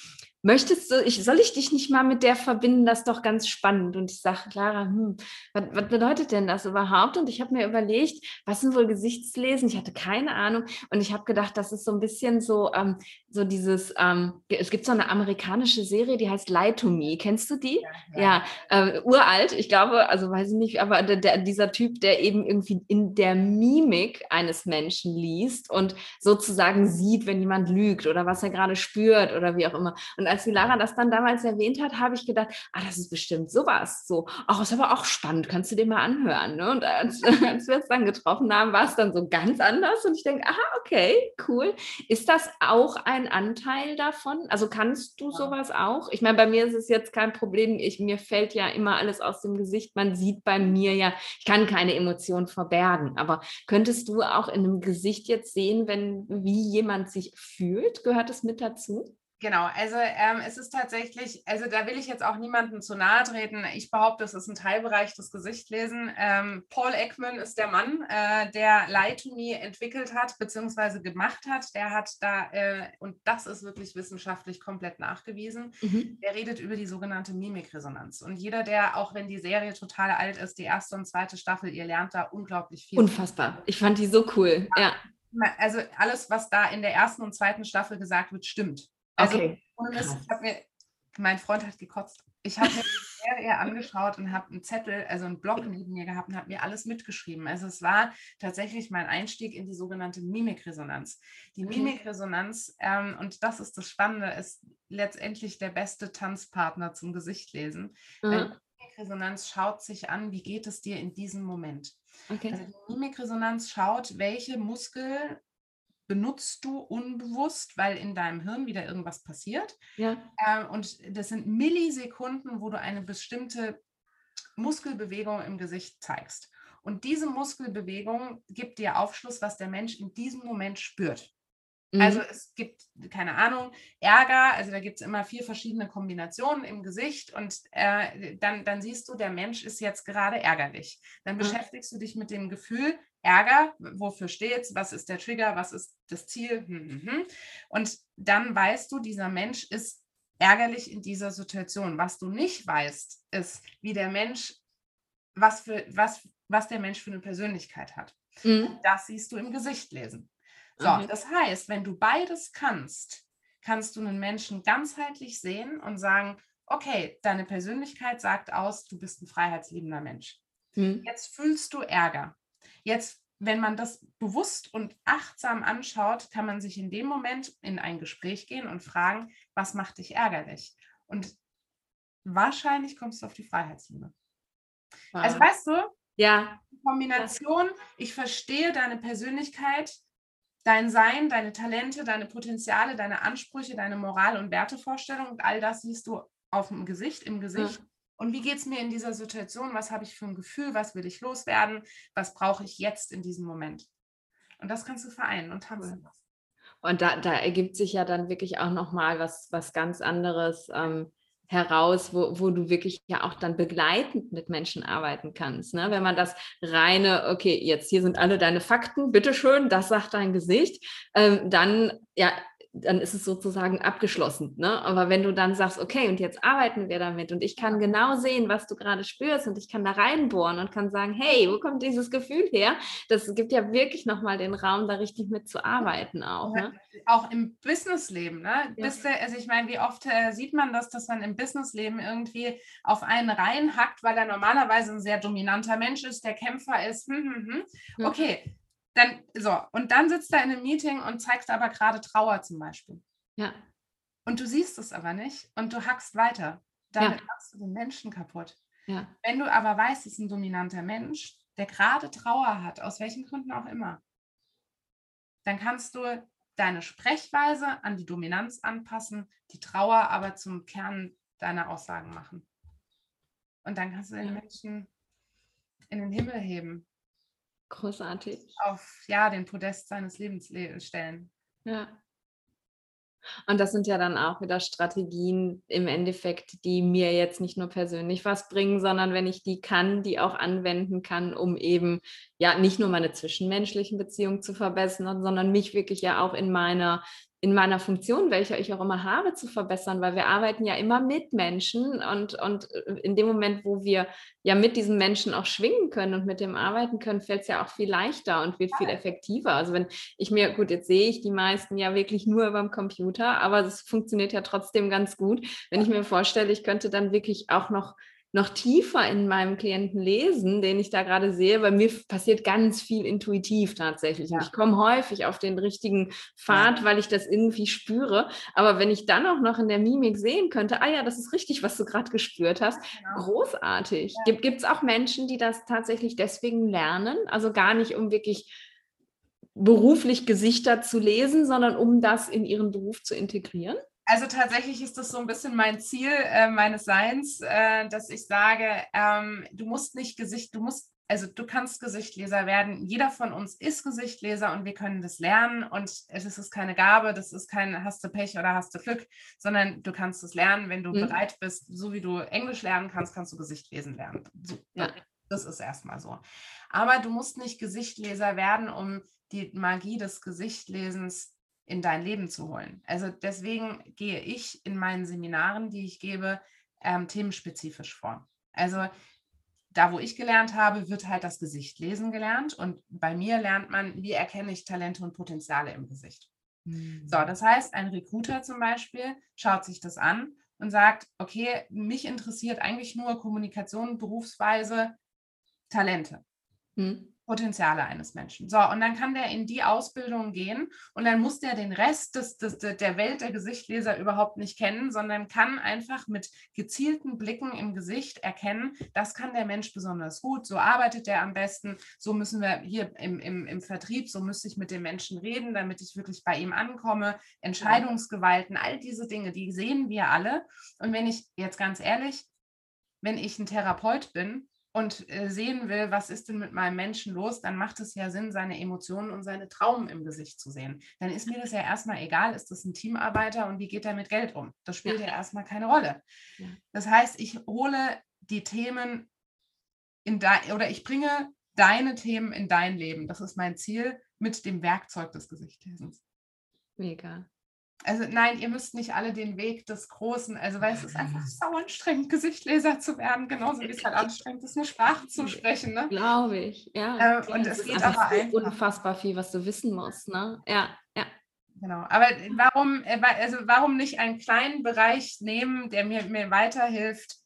möchtest du, ich, soll ich dich nicht mal mit der verbinden? Das ist doch ganz spannend. Und ich sage, Clara, hm, was, was, bedeutet denn das überhaupt? Und ich habe mir überlegt, was sind wohl Gesichtslesen? Ich hatte keine Ahnung. Und ich habe gedacht, das ist so ein bisschen so, ähm, so dieses, ähm, es gibt so eine amerikanische Serie, die heißt Lie to Me. Kennst du die? Ja, ja. ja äh, uralt, ich glaube, also weiß ich nicht, aber der, der, dieser Typ, der eben irgendwie in der Mimik eines Menschen liest und sozusagen sieht, wenn jemand lügt oder was er gerade spürt oder wie auch immer. Und als die Lara das dann damals erwähnt hat, habe ich gedacht, ah, das ist bestimmt sowas. So, ach, ist aber auch spannend, kannst du dir mal anhören. Ne? Und als, als wir es dann getroffen haben, war es dann so ganz anders. Und ich denke, aha, okay, cool. Ist das auch ein Anteil davon? Also kannst du sowas auch? Ich meine, bei mir ist es jetzt kein Problem. Ich, mir fällt ja immer alles aus dem Gesicht. Man sieht bei mir ja, ich kann keine Emotionen verbergen. Aber könntest du auch in einem Gesicht jetzt sehen, wenn wie jemand sich fühlt? Gehört es mit dazu? Genau, also ähm, es ist tatsächlich, also da will ich jetzt auch niemandem zu nahe treten. Ich behaupte, es ist ein Teilbereich des Gesichtlesen. Ähm, Paul Ekman ist der Mann, äh, der Lie to Me entwickelt hat, beziehungsweise gemacht hat. Der hat da, äh, und das ist wirklich wissenschaftlich komplett nachgewiesen, mhm. der redet über die sogenannte Mimikresonanz. Und jeder, der, auch wenn die Serie total alt ist, die erste und zweite Staffel, ihr lernt da unglaublich viel. Unfassbar. Ich fand die so cool, ja. Also alles, was da in der ersten und zweiten Staffel gesagt wird, stimmt. Also, okay. Mist, mir, mein Freund hat gekotzt. Ich habe mir die Serie angeschaut und habe einen Zettel, also einen Block neben mir gehabt und habe mir alles mitgeschrieben. Also es war tatsächlich mein Einstieg in die sogenannte Mimikresonanz. Die. Mimikresonanz, ähm, und das ist das Spannende, ist letztendlich der beste Tanzpartner zum Gesichtlesen. Mhm. Mimikresonanz schaut sich an, wie geht es dir in diesem Moment. Okay. Also die Mimikresonanz schaut, welche Muskel benutzt du unbewusst, weil in deinem Hirn wieder irgendwas passiert. Ja. Ähm, und das sind Millisekunden, wo du eine bestimmte Muskelbewegung im Gesicht zeigst. Und diese Muskelbewegung gibt dir Aufschluss, was der Mensch in diesem Moment spürt. Also mhm. es gibt, keine Ahnung, Ärger, also da gibt es immer vier verschiedene Kombinationen im Gesicht und äh, dann, dann siehst du, der Mensch ist jetzt gerade ärgerlich. Dann mhm. beschäftigst du dich mit dem Gefühl, Ärger, wofür steht es, was ist der Trigger, was ist das Ziel. Hm, hm, hm. Und dann weißt du, dieser Mensch ist ärgerlich in dieser Situation. Was du nicht weißt, ist, wie der Mensch, was, für, was, was der Mensch für eine Persönlichkeit hat. Mhm. Das siehst du im Gesicht lesen. So, mhm. das heißt, wenn du beides kannst, kannst du einen Menschen ganzheitlich sehen und sagen, okay, deine Persönlichkeit sagt aus, du bist ein freiheitsliebender Mensch. Mhm. Jetzt fühlst du Ärger. Jetzt, wenn man das bewusst und achtsam anschaut, kann man sich in dem Moment in ein Gespräch gehen und fragen, was macht dich ärgerlich? Und wahrscheinlich kommst du auf die Freiheitsliebe. Wow. Also weißt du, ja. Kombination, ich verstehe deine Persönlichkeit, dein Sein, deine Talente, deine Potenziale, deine Ansprüche, deine Moral- und Wertevorstellung und all das siehst du auf dem Gesicht, im Gesicht. Ja. Und wie geht es mir in dieser Situation? Was habe ich für ein Gefühl? Was will ich loswerden? Was brauche ich jetzt in diesem Moment? Und das kannst du vereinen und tanzen. Und da, da ergibt sich ja dann wirklich auch nochmal was, was ganz anderes. Ähm, heraus, wo, wo du wirklich ja auch dann begleitend mit Menschen arbeiten kannst. Ne? Wenn man das reine, okay, jetzt hier sind alle deine Fakten, bitteschön, das sagt dein Gesicht, ähm, dann ja, dann ist es sozusagen abgeschlossen. Ne? Aber wenn du dann sagst, okay, und jetzt arbeiten wir damit und ich kann genau sehen, was du gerade spürst und ich kann da reinbohren und kann sagen, hey, wo kommt dieses Gefühl her? Das gibt ja wirklich nochmal den Raum, da richtig mitzuarbeiten auch. Ne? Auch im Businessleben. Ne? Ja. also ich meine, wie oft äh, sieht man das, dass man im Businessleben irgendwie auf einen reinhackt, weil er normalerweise ein sehr dominanter Mensch ist, der Kämpfer ist. Hm, hm, hm. Okay, dann, so, und dann sitzt er in einem Meeting und zeigst aber gerade Trauer zum Beispiel. Ja. Und du siehst es aber nicht und du hackst weiter. Damit ja. machst du den Menschen kaputt. Ja. Wenn du aber weißt, es ist ein dominanter Mensch, der gerade Trauer hat, aus welchen Gründen auch immer, dann kannst du deine Sprechweise an die Dominanz anpassen, die Trauer aber zum Kern deiner Aussagen machen. Und dann kannst du den Menschen in den Himmel heben Großartig. Auf ja, den Podest seines Lebens stellen. Ja. Und das sind ja dann auch wieder Strategien im Endeffekt, die mir jetzt nicht nur persönlich was bringen, sondern wenn ich die kann, die auch anwenden kann, um eben ja nicht nur meine zwischenmenschlichen Beziehungen zu verbessern, sondern mich wirklich ja auch in meiner in meiner Funktion, welche ich auch immer habe, zu verbessern, weil wir arbeiten ja immer mit Menschen und, und in dem Moment, wo wir ja mit diesen Menschen auch schwingen können und mit dem arbeiten können, fällt es ja auch viel leichter und wird viel effektiver. Also wenn ich mir, gut, jetzt sehe ich die meisten ja wirklich nur beim Computer, aber es funktioniert ja trotzdem ganz gut. Wenn ich mir vorstelle, ich könnte dann wirklich auch noch noch tiefer in meinem Klienten lesen, den ich da gerade sehe. Bei mir passiert ganz viel intuitiv tatsächlich. Ja. Ich komme häufig auf den richtigen Pfad, ja. weil ich das irgendwie spüre. Aber wenn ich dann auch noch in der Mimik sehen könnte, ah ja, das ist richtig, was du gerade gespürt hast, genau. großartig. Ja. Gibt es auch Menschen, die das tatsächlich deswegen lernen? Also gar nicht, um wirklich beruflich Gesichter zu lesen, sondern um das in ihren Beruf zu integrieren? Also tatsächlich ist das so ein bisschen mein Ziel äh, meines Seins, äh, dass ich sage, ähm, du musst nicht Gesicht, du musst, also du kannst Gesichtleser werden. Jeder von uns ist Gesichtleser und wir können das lernen. Und es ist keine Gabe, das ist kein hast du Pech oder hast du Glück, sondern du kannst es lernen, wenn du mhm. bereit bist, so wie du Englisch lernen kannst, kannst du Gesicht lesen lernen. So, ja. Das ist erstmal so. Aber du musst nicht Gesichtleser werden, um die Magie des Gesichtlesens in dein Leben zu holen. Also deswegen gehe ich in meinen Seminaren, die ich gebe, ähm, themenspezifisch vor. Also da, wo ich gelernt habe, wird halt das Gesicht lesen gelernt und bei mir lernt man, wie erkenne ich Talente und Potenziale im Gesicht. Mhm. So, das heißt, ein Recruiter zum Beispiel schaut sich das an und sagt, okay, mich interessiert eigentlich nur Kommunikation, Berufsweise, Talente. Mhm. Potenziale eines Menschen. So, und dann kann der in die Ausbildung gehen und dann muss der den Rest des, des, der Welt der Gesichtleser überhaupt nicht kennen, sondern kann einfach mit gezielten Blicken im Gesicht erkennen, das kann der Mensch besonders gut, so arbeitet er am besten, so müssen wir hier im, im, im Vertrieb, so müsste ich mit dem Menschen reden, damit ich wirklich bei ihm ankomme, Entscheidungsgewalten, all diese Dinge, die sehen wir alle. Und wenn ich jetzt ganz ehrlich, wenn ich ein Therapeut bin, und äh, sehen will, was ist denn mit meinem Menschen los, dann macht es ja Sinn, seine Emotionen und seine Traumen im Gesicht zu sehen. Dann ist mir das ja erstmal egal, ist das ein Teamarbeiter und wie geht er mit Geld um? Das spielt ja, ja erstmal keine Rolle. Ja. Das heißt, ich hole die Themen in dein, oder ich bringe deine Themen in dein Leben. Das ist mein Ziel mit dem Werkzeug des Gesichtlesens. Mega. Also nein, ihr müsst nicht alle den Weg des Großen, also weil es ist einfach sau anstrengend, Gesichtleser zu werden, genauso wie es halt anstrengend ist, eine Sprache zu sprechen. Ne? Glaube ich, ja. Äh, und es geht aber einfach. unfassbar viel, was du wissen musst, ne? Ja, ja. Genau, aber warum, äh, also warum nicht einen kleinen Bereich nehmen, der mir, mir weiterhilft,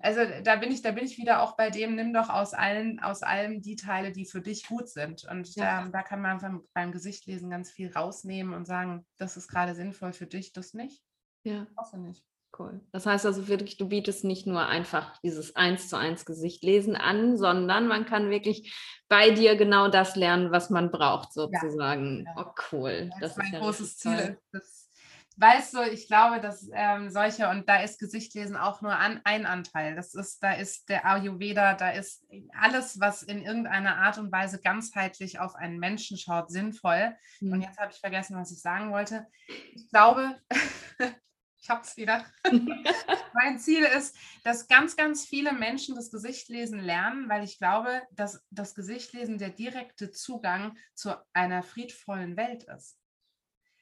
also da bin ich, da bin ich wieder auch bei dem, nimm doch aus allen, aus allem die Teile, die für dich gut sind. Und ja. ähm, da kann man beim, beim Gesichtlesen ganz viel rausnehmen und sagen, das ist gerade sinnvoll für dich, das nicht. Ja. Auch nicht. Cool. Das heißt also wirklich, du bietest nicht nur einfach dieses eins zu eins Gesichtlesen an, sondern man kann wirklich bei dir genau das lernen, was man braucht, sozusagen. Ja. Oh, cool. Das, das ist mein ja großes Ziel. Das weißt du, ich glaube, dass ähm, solche, und da ist Gesichtlesen auch nur an, ein Anteil. Das ist, da ist der Ayurveda, da ist alles, was in irgendeiner Art und Weise ganzheitlich auf einen Menschen schaut, sinnvoll. Mhm. Und jetzt habe ich vergessen, was ich sagen wollte. Ich glaube, ich habe es wieder. mein Ziel ist, dass ganz, ganz viele Menschen das Gesichtlesen lernen, weil ich glaube, dass das Gesichtlesen der direkte Zugang zu einer friedvollen Welt ist.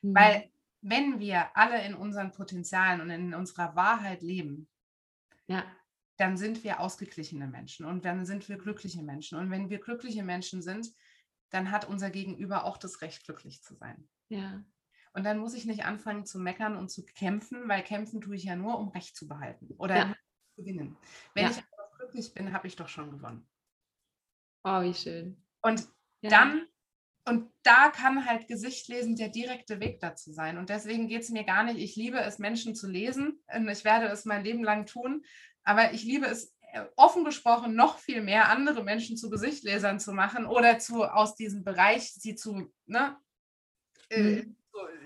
Mhm. Weil wenn wir alle in unseren Potenzialen und in unserer Wahrheit leben, ja. dann sind wir ausgeglichene Menschen und dann sind wir glückliche Menschen. Und wenn wir glückliche Menschen sind, dann hat unser Gegenüber auch das Recht, glücklich zu sein. Ja. Und dann muss ich nicht anfangen zu meckern und zu kämpfen, weil kämpfen tue ich ja nur, um Recht zu behalten oder ja. zu gewinnen. Wenn ja. ich glücklich bin, habe ich doch schon gewonnen. Oh, wie schön. Und dann und da kann halt Gesichtlesen der direkte Weg dazu sein. Und deswegen geht es mir gar nicht, ich liebe es, Menschen zu lesen. Und ich werde es mein Leben lang tun. Aber ich liebe es äh, offen gesprochen noch viel mehr, andere Menschen zu Gesichtlesern zu machen oder zu aus diesem Bereich sie zu, ne, äh, mhm.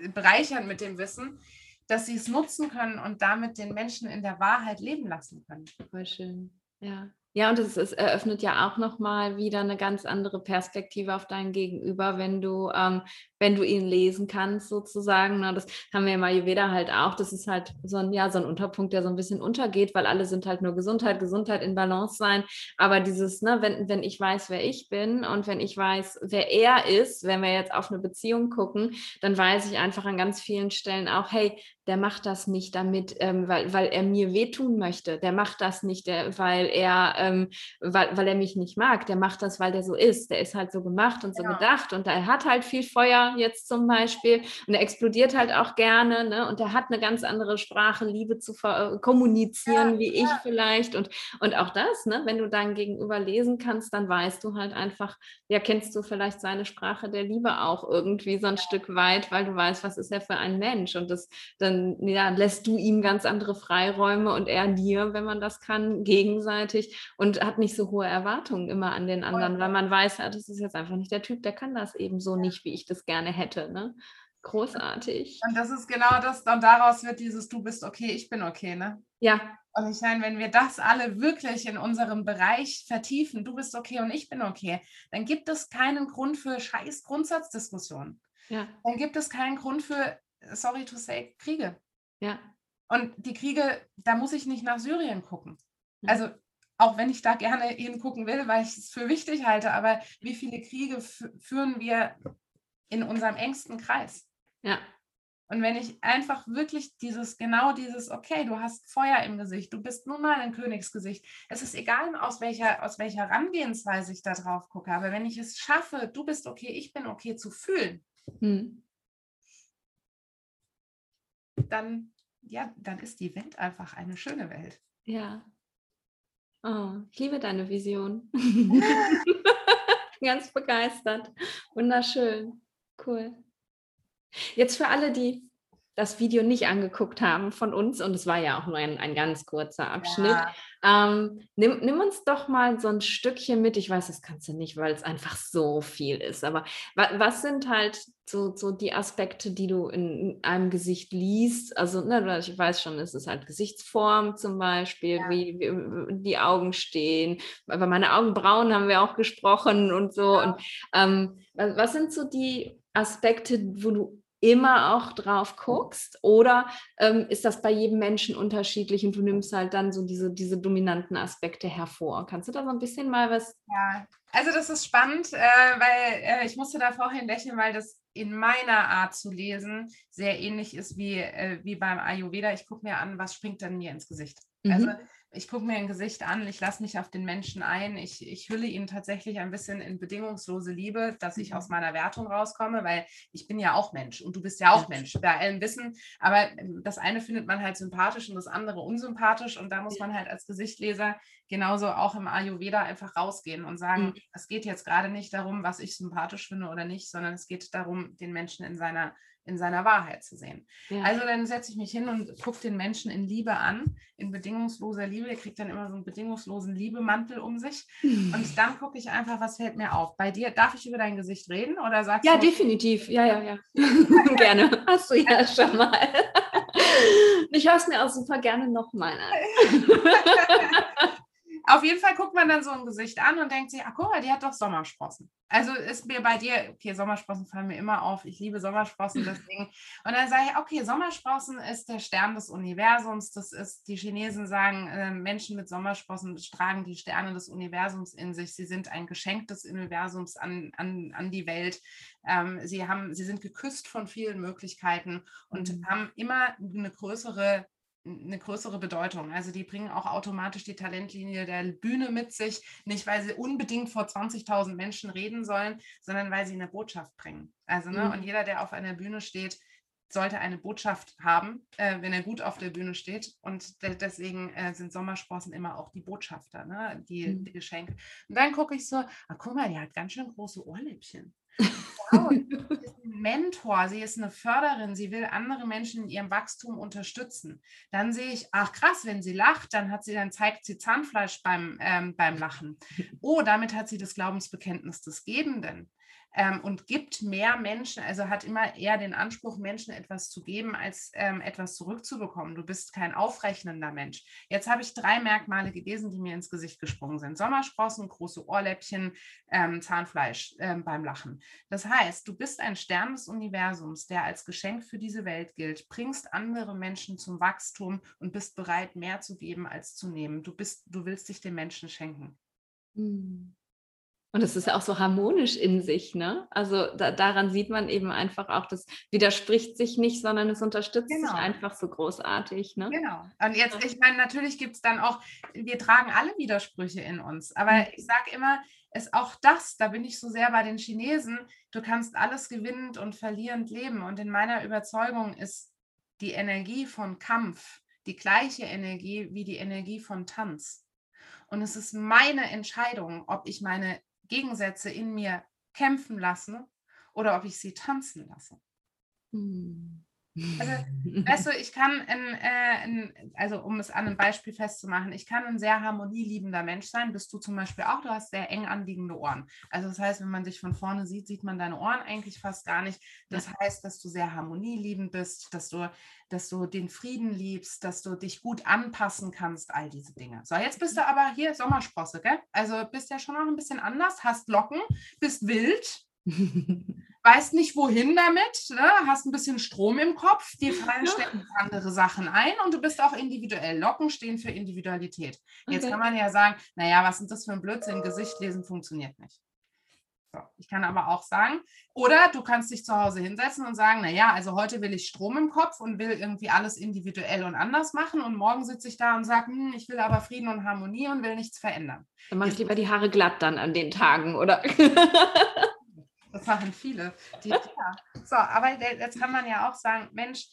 äh, bereichern mit dem Wissen, dass sie es nutzen können und damit den Menschen in der Wahrheit leben lassen können. Voll schön. Ja. Ja, und es, es eröffnet ja auch nochmal wieder eine ganz andere Perspektive auf dein Gegenüber, wenn du, ähm, wenn du ihn lesen kannst, sozusagen. Na, ne? das haben wir im Ayurveda halt auch. Das ist halt so ein, ja, so ein Unterpunkt, der so ein bisschen untergeht, weil alle sind halt nur Gesundheit, Gesundheit in Balance sein. Aber dieses, ne, wenn, wenn ich weiß, wer ich bin und wenn ich weiß, wer er ist, wenn wir jetzt auf eine Beziehung gucken, dann weiß ich einfach an ganz vielen Stellen auch, hey, der macht das nicht damit, ähm, weil, weil er mir wehtun möchte. Der macht das nicht, der, weil er, ähm, weil, weil er mich nicht mag. Der macht das, weil der so ist. Der ist halt so gemacht und so genau. gedacht. Und er hat halt viel Feuer jetzt zum Beispiel. Und er explodiert halt auch gerne. Ne? Und er hat eine ganz andere Sprache, Liebe zu äh, kommunizieren, ja, wie ich vielleicht. Und, und auch das, ne? wenn du dein Gegenüber lesen kannst, dann weißt du halt einfach, ja, kennst du vielleicht seine Sprache der Liebe auch irgendwie so ein Stück weit, weil du weißt, was ist er für ein Mensch. Und das dann dann ja, lässt du ihm ganz andere Freiräume und er dir, wenn man das kann, gegenseitig und hat nicht so hohe Erwartungen immer an den anderen, weil man weiß, ja, das ist jetzt einfach nicht der Typ, der kann das eben so nicht, wie ich das gerne hätte. Ne? Großartig. Und das ist genau das, und daraus wird dieses Du bist okay, ich bin okay, ne? Ja. Und ich meine, wenn wir das alle wirklich in unserem Bereich vertiefen, du bist okay und ich bin okay, dann gibt es keinen Grund für scheiß Grundsatzdiskussionen. Ja. Dann gibt es keinen Grund für sorry to say, Kriege. Ja. Und die Kriege, da muss ich nicht nach Syrien gucken. Also auch wenn ich da gerne hingucken will, weil ich es für wichtig halte, aber wie viele Kriege führen wir in unserem engsten Kreis? Ja. Und wenn ich einfach wirklich dieses, genau dieses, okay, du hast Feuer im Gesicht, du bist nun mal ein Königsgesicht. Es ist egal, aus welcher, aus welcher Herangehensweise ich da drauf gucke, aber wenn ich es schaffe, du bist okay, ich bin okay zu fühlen, hm dann, ja, dann ist die Welt einfach eine schöne Welt. Ja. Oh, ich liebe deine Vision. Ganz begeistert. Wunderschön. Cool. Jetzt für alle, die das Video nicht angeguckt haben von uns, und es war ja auch nur ein, ein ganz kurzer Abschnitt, ja. ähm, nimm, nimm, uns doch mal so ein Stückchen mit. Ich weiß, das kannst du nicht, weil es einfach so viel ist. Aber wa was sind halt so, so die Aspekte, die du in einem Gesicht liest? Also, ne, ich weiß schon, es ist halt Gesichtsform zum Beispiel, ja. wie, wie, die Augen stehen. Über meine Augenbrauen haben wir auch gesprochen und so. Ja. Und ähm, was, was sind so die Aspekte, wo du immer auch drauf guckst? Oder ähm, ist das bei jedem Menschen unterschiedlich und du nimmst halt dann so diese, diese dominanten Aspekte hervor? Kannst du da so ein bisschen mal was? Ja, also das ist spannend, äh, weil äh, ich musste da vorhin lächeln, weil das in meiner Art zu lesen sehr ähnlich ist wie, äh, wie beim Ayurveda. Ich gucke mir an, was springt denn mir ins Gesicht. Mhm. Also ich gucke mir ein Gesicht an, ich lasse mich auf den Menschen ein, ich, ich hülle ihn tatsächlich ein bisschen in bedingungslose Liebe, dass ich aus mhm. meiner Wertung rauskomme, weil ich bin ja auch Mensch und du bist ja auch Mensch, bei allem Wissen. Aber ähm, das eine findet man halt sympathisch und das andere unsympathisch und da muss man halt als Gesichtleser genauso auch im Ayurveda einfach rausgehen und sagen, mhm. es geht jetzt gerade nicht darum, was ich sympathisch finde oder nicht, sondern es geht darum, den Menschen in seiner in seiner Wahrheit zu sehen. Ja. Also dann setze ich mich hin und gucke den Menschen in Liebe an, in bedingungsloser Liebe. Der kriegt dann immer so einen bedingungslosen Liebemantel um sich. Und dann gucke ich einfach, was fällt mir auf. Bei dir, darf ich über dein Gesicht reden oder sagst ja, du? Ja, definitiv. Ja, ja, ja. gerne. Hast du ja schon mal. ich höre es mir auch super gerne nochmal an. Auf jeden Fall guckt man dann so ein Gesicht an und denkt sich, ach guck mal, die hat doch Sommersprossen. Also ist mir bei dir, okay, Sommersprossen fallen mir immer auf. Ich liebe Sommersprossen, deswegen. Und dann sage ich, okay, Sommersprossen ist der Stern des Universums. Das ist, die Chinesen sagen, äh, Menschen mit Sommersprossen tragen die Sterne des Universums in sich. Sie sind ein Geschenk des Universums an, an, an die Welt. Ähm, sie, haben, sie sind geküsst von vielen Möglichkeiten und mhm. haben immer eine größere eine größere Bedeutung. Also die bringen auch automatisch die Talentlinie der Bühne mit sich, nicht weil sie unbedingt vor 20.000 Menschen reden sollen, sondern weil sie eine Botschaft bringen. Also ne, mhm. und jeder, der auf einer Bühne steht, sollte eine Botschaft haben, äh, wenn er gut auf der Bühne steht. Und de deswegen äh, sind Sommersprossen immer auch die Botschafter, ne? die, mhm. die Geschenke. Und dann gucke ich so, ah, guck mal, die hat ganz schön große Ohrläppchen. Wow, ist ein Mentor, sie ist eine Förderin, sie will andere Menschen in ihrem Wachstum unterstützen. Dann sehe ich, ach krass, wenn sie lacht, dann hat sie, dann zeigt sie Zahnfleisch beim, ähm, beim Lachen. Oh, damit hat sie das Glaubensbekenntnis des Gebenden ähm, und gibt mehr Menschen, also hat immer eher den Anspruch, Menschen etwas zu geben, als ähm, etwas zurückzubekommen. Du bist kein aufrechnender Mensch. Jetzt habe ich drei Merkmale gelesen, die mir ins Gesicht gesprungen sind. Sommersprossen, große Ohrläppchen, ähm, Zahnfleisch ähm, beim Lachen. Das heißt, du bist ein Stern des Universums, der als Geschenk für diese Welt gilt, bringst andere Menschen zum Wachstum und bist bereit, mehr zu geben als zu nehmen. Du bist, du willst dich den Menschen schenken. Mhm. Und es ist ja auch so harmonisch in sich, ne? Also da, daran sieht man eben einfach auch, das widerspricht sich nicht, sondern es unterstützt genau. sich einfach so großartig, ne? Genau. Und jetzt, ich meine, natürlich gibt es dann auch, wir tragen alle Widersprüche in uns, aber mhm. ich sage immer, ist auch das, da bin ich so sehr bei den Chinesen, du kannst alles gewinnend und verlierend leben. Und in meiner Überzeugung ist die Energie von Kampf die gleiche Energie wie die Energie von Tanz. Und es ist meine Entscheidung, ob ich meine Gegensätze in mir kämpfen lasse oder ob ich sie tanzen lasse. Hm. Also, weißt du, ich kann, in, äh, in, also um es an einem Beispiel festzumachen, ich kann ein sehr harmonieliebender Mensch sein, bist du zum Beispiel auch, du hast sehr eng anliegende Ohren. Also das heißt, wenn man dich von vorne sieht, sieht man deine Ohren eigentlich fast gar nicht. Das heißt, dass du sehr harmonieliebend bist, dass du, dass du den Frieden liebst, dass du dich gut anpassen kannst, all diese Dinge. So, jetzt bist du aber hier Sommersprosse, gell? Also bist ja schon noch ein bisschen anders, hast Locken, bist wild, weißt nicht wohin damit, ne? hast ein bisschen Strom im Kopf, dir fallen ständig andere Sachen ein und du bist auch individuell. Locken stehen für Individualität. Jetzt okay. kann man ja sagen, naja, was ist das für ein Blödsinn? Gesicht lesen funktioniert nicht. So, ich kann aber auch sagen, oder du kannst dich zu Hause hinsetzen und sagen, naja, also heute will ich Strom im Kopf und will irgendwie alles individuell und anders machen und morgen sitze ich da und sage, hm, ich will aber Frieden und Harmonie und will nichts verändern. Dann mache ich lieber die Haare glatt dann an den Tagen, oder? Das machen viele. Die, ja. So, aber jetzt kann man ja auch sagen, Mensch,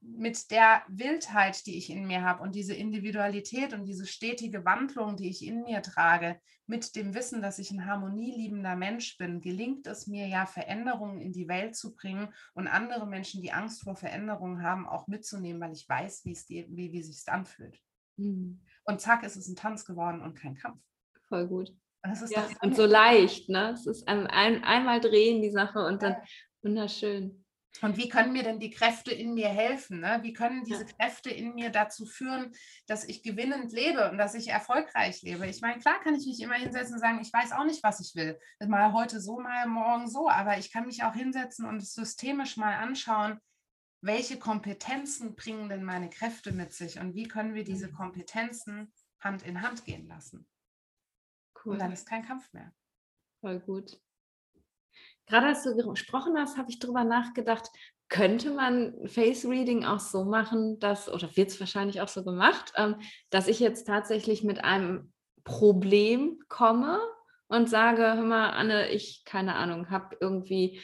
mit der Wildheit, die ich in mir habe und diese Individualität und diese stetige Wandlung, die ich in mir trage, mit dem Wissen, dass ich ein harmonieliebender Mensch bin, gelingt es mir ja, Veränderungen in die Welt zu bringen und andere Menschen, die Angst vor Veränderungen haben, auch mitzunehmen, weil ich weiß, wie es die, wie, wie sich anfühlt. Mhm. Und zack, ist es ein Tanz geworden und kein Kampf. Voll gut ja, und so leicht, ne? Es ist ein, ein, einmal drehen die Sache und dann wunderschön. Und wie können mir denn die Kräfte in mir helfen? Ne? Wie können diese ja. Kräfte in mir dazu führen, dass ich gewinnend lebe und dass ich erfolgreich lebe? Ich meine, klar kann ich mich immer hinsetzen und sagen, ich weiß auch nicht, was ich will. Mal heute so, mal morgen so. Aber ich kann mich auch hinsetzen und systemisch mal anschauen, welche Kompetenzen bringen denn meine Kräfte mit sich und wie können wir diese mhm. Kompetenzen Hand in Hand gehen lassen? Cool. Und dann ist kein Kampf mehr. Voll gut. Gerade als du gesprochen hast, habe ich darüber nachgedacht, könnte man Face Reading auch so machen, dass, oder wird es wahrscheinlich auch so gemacht, ähm, dass ich jetzt tatsächlich mit einem Problem komme und sage, hör mal, Anne, ich, keine Ahnung, habe irgendwie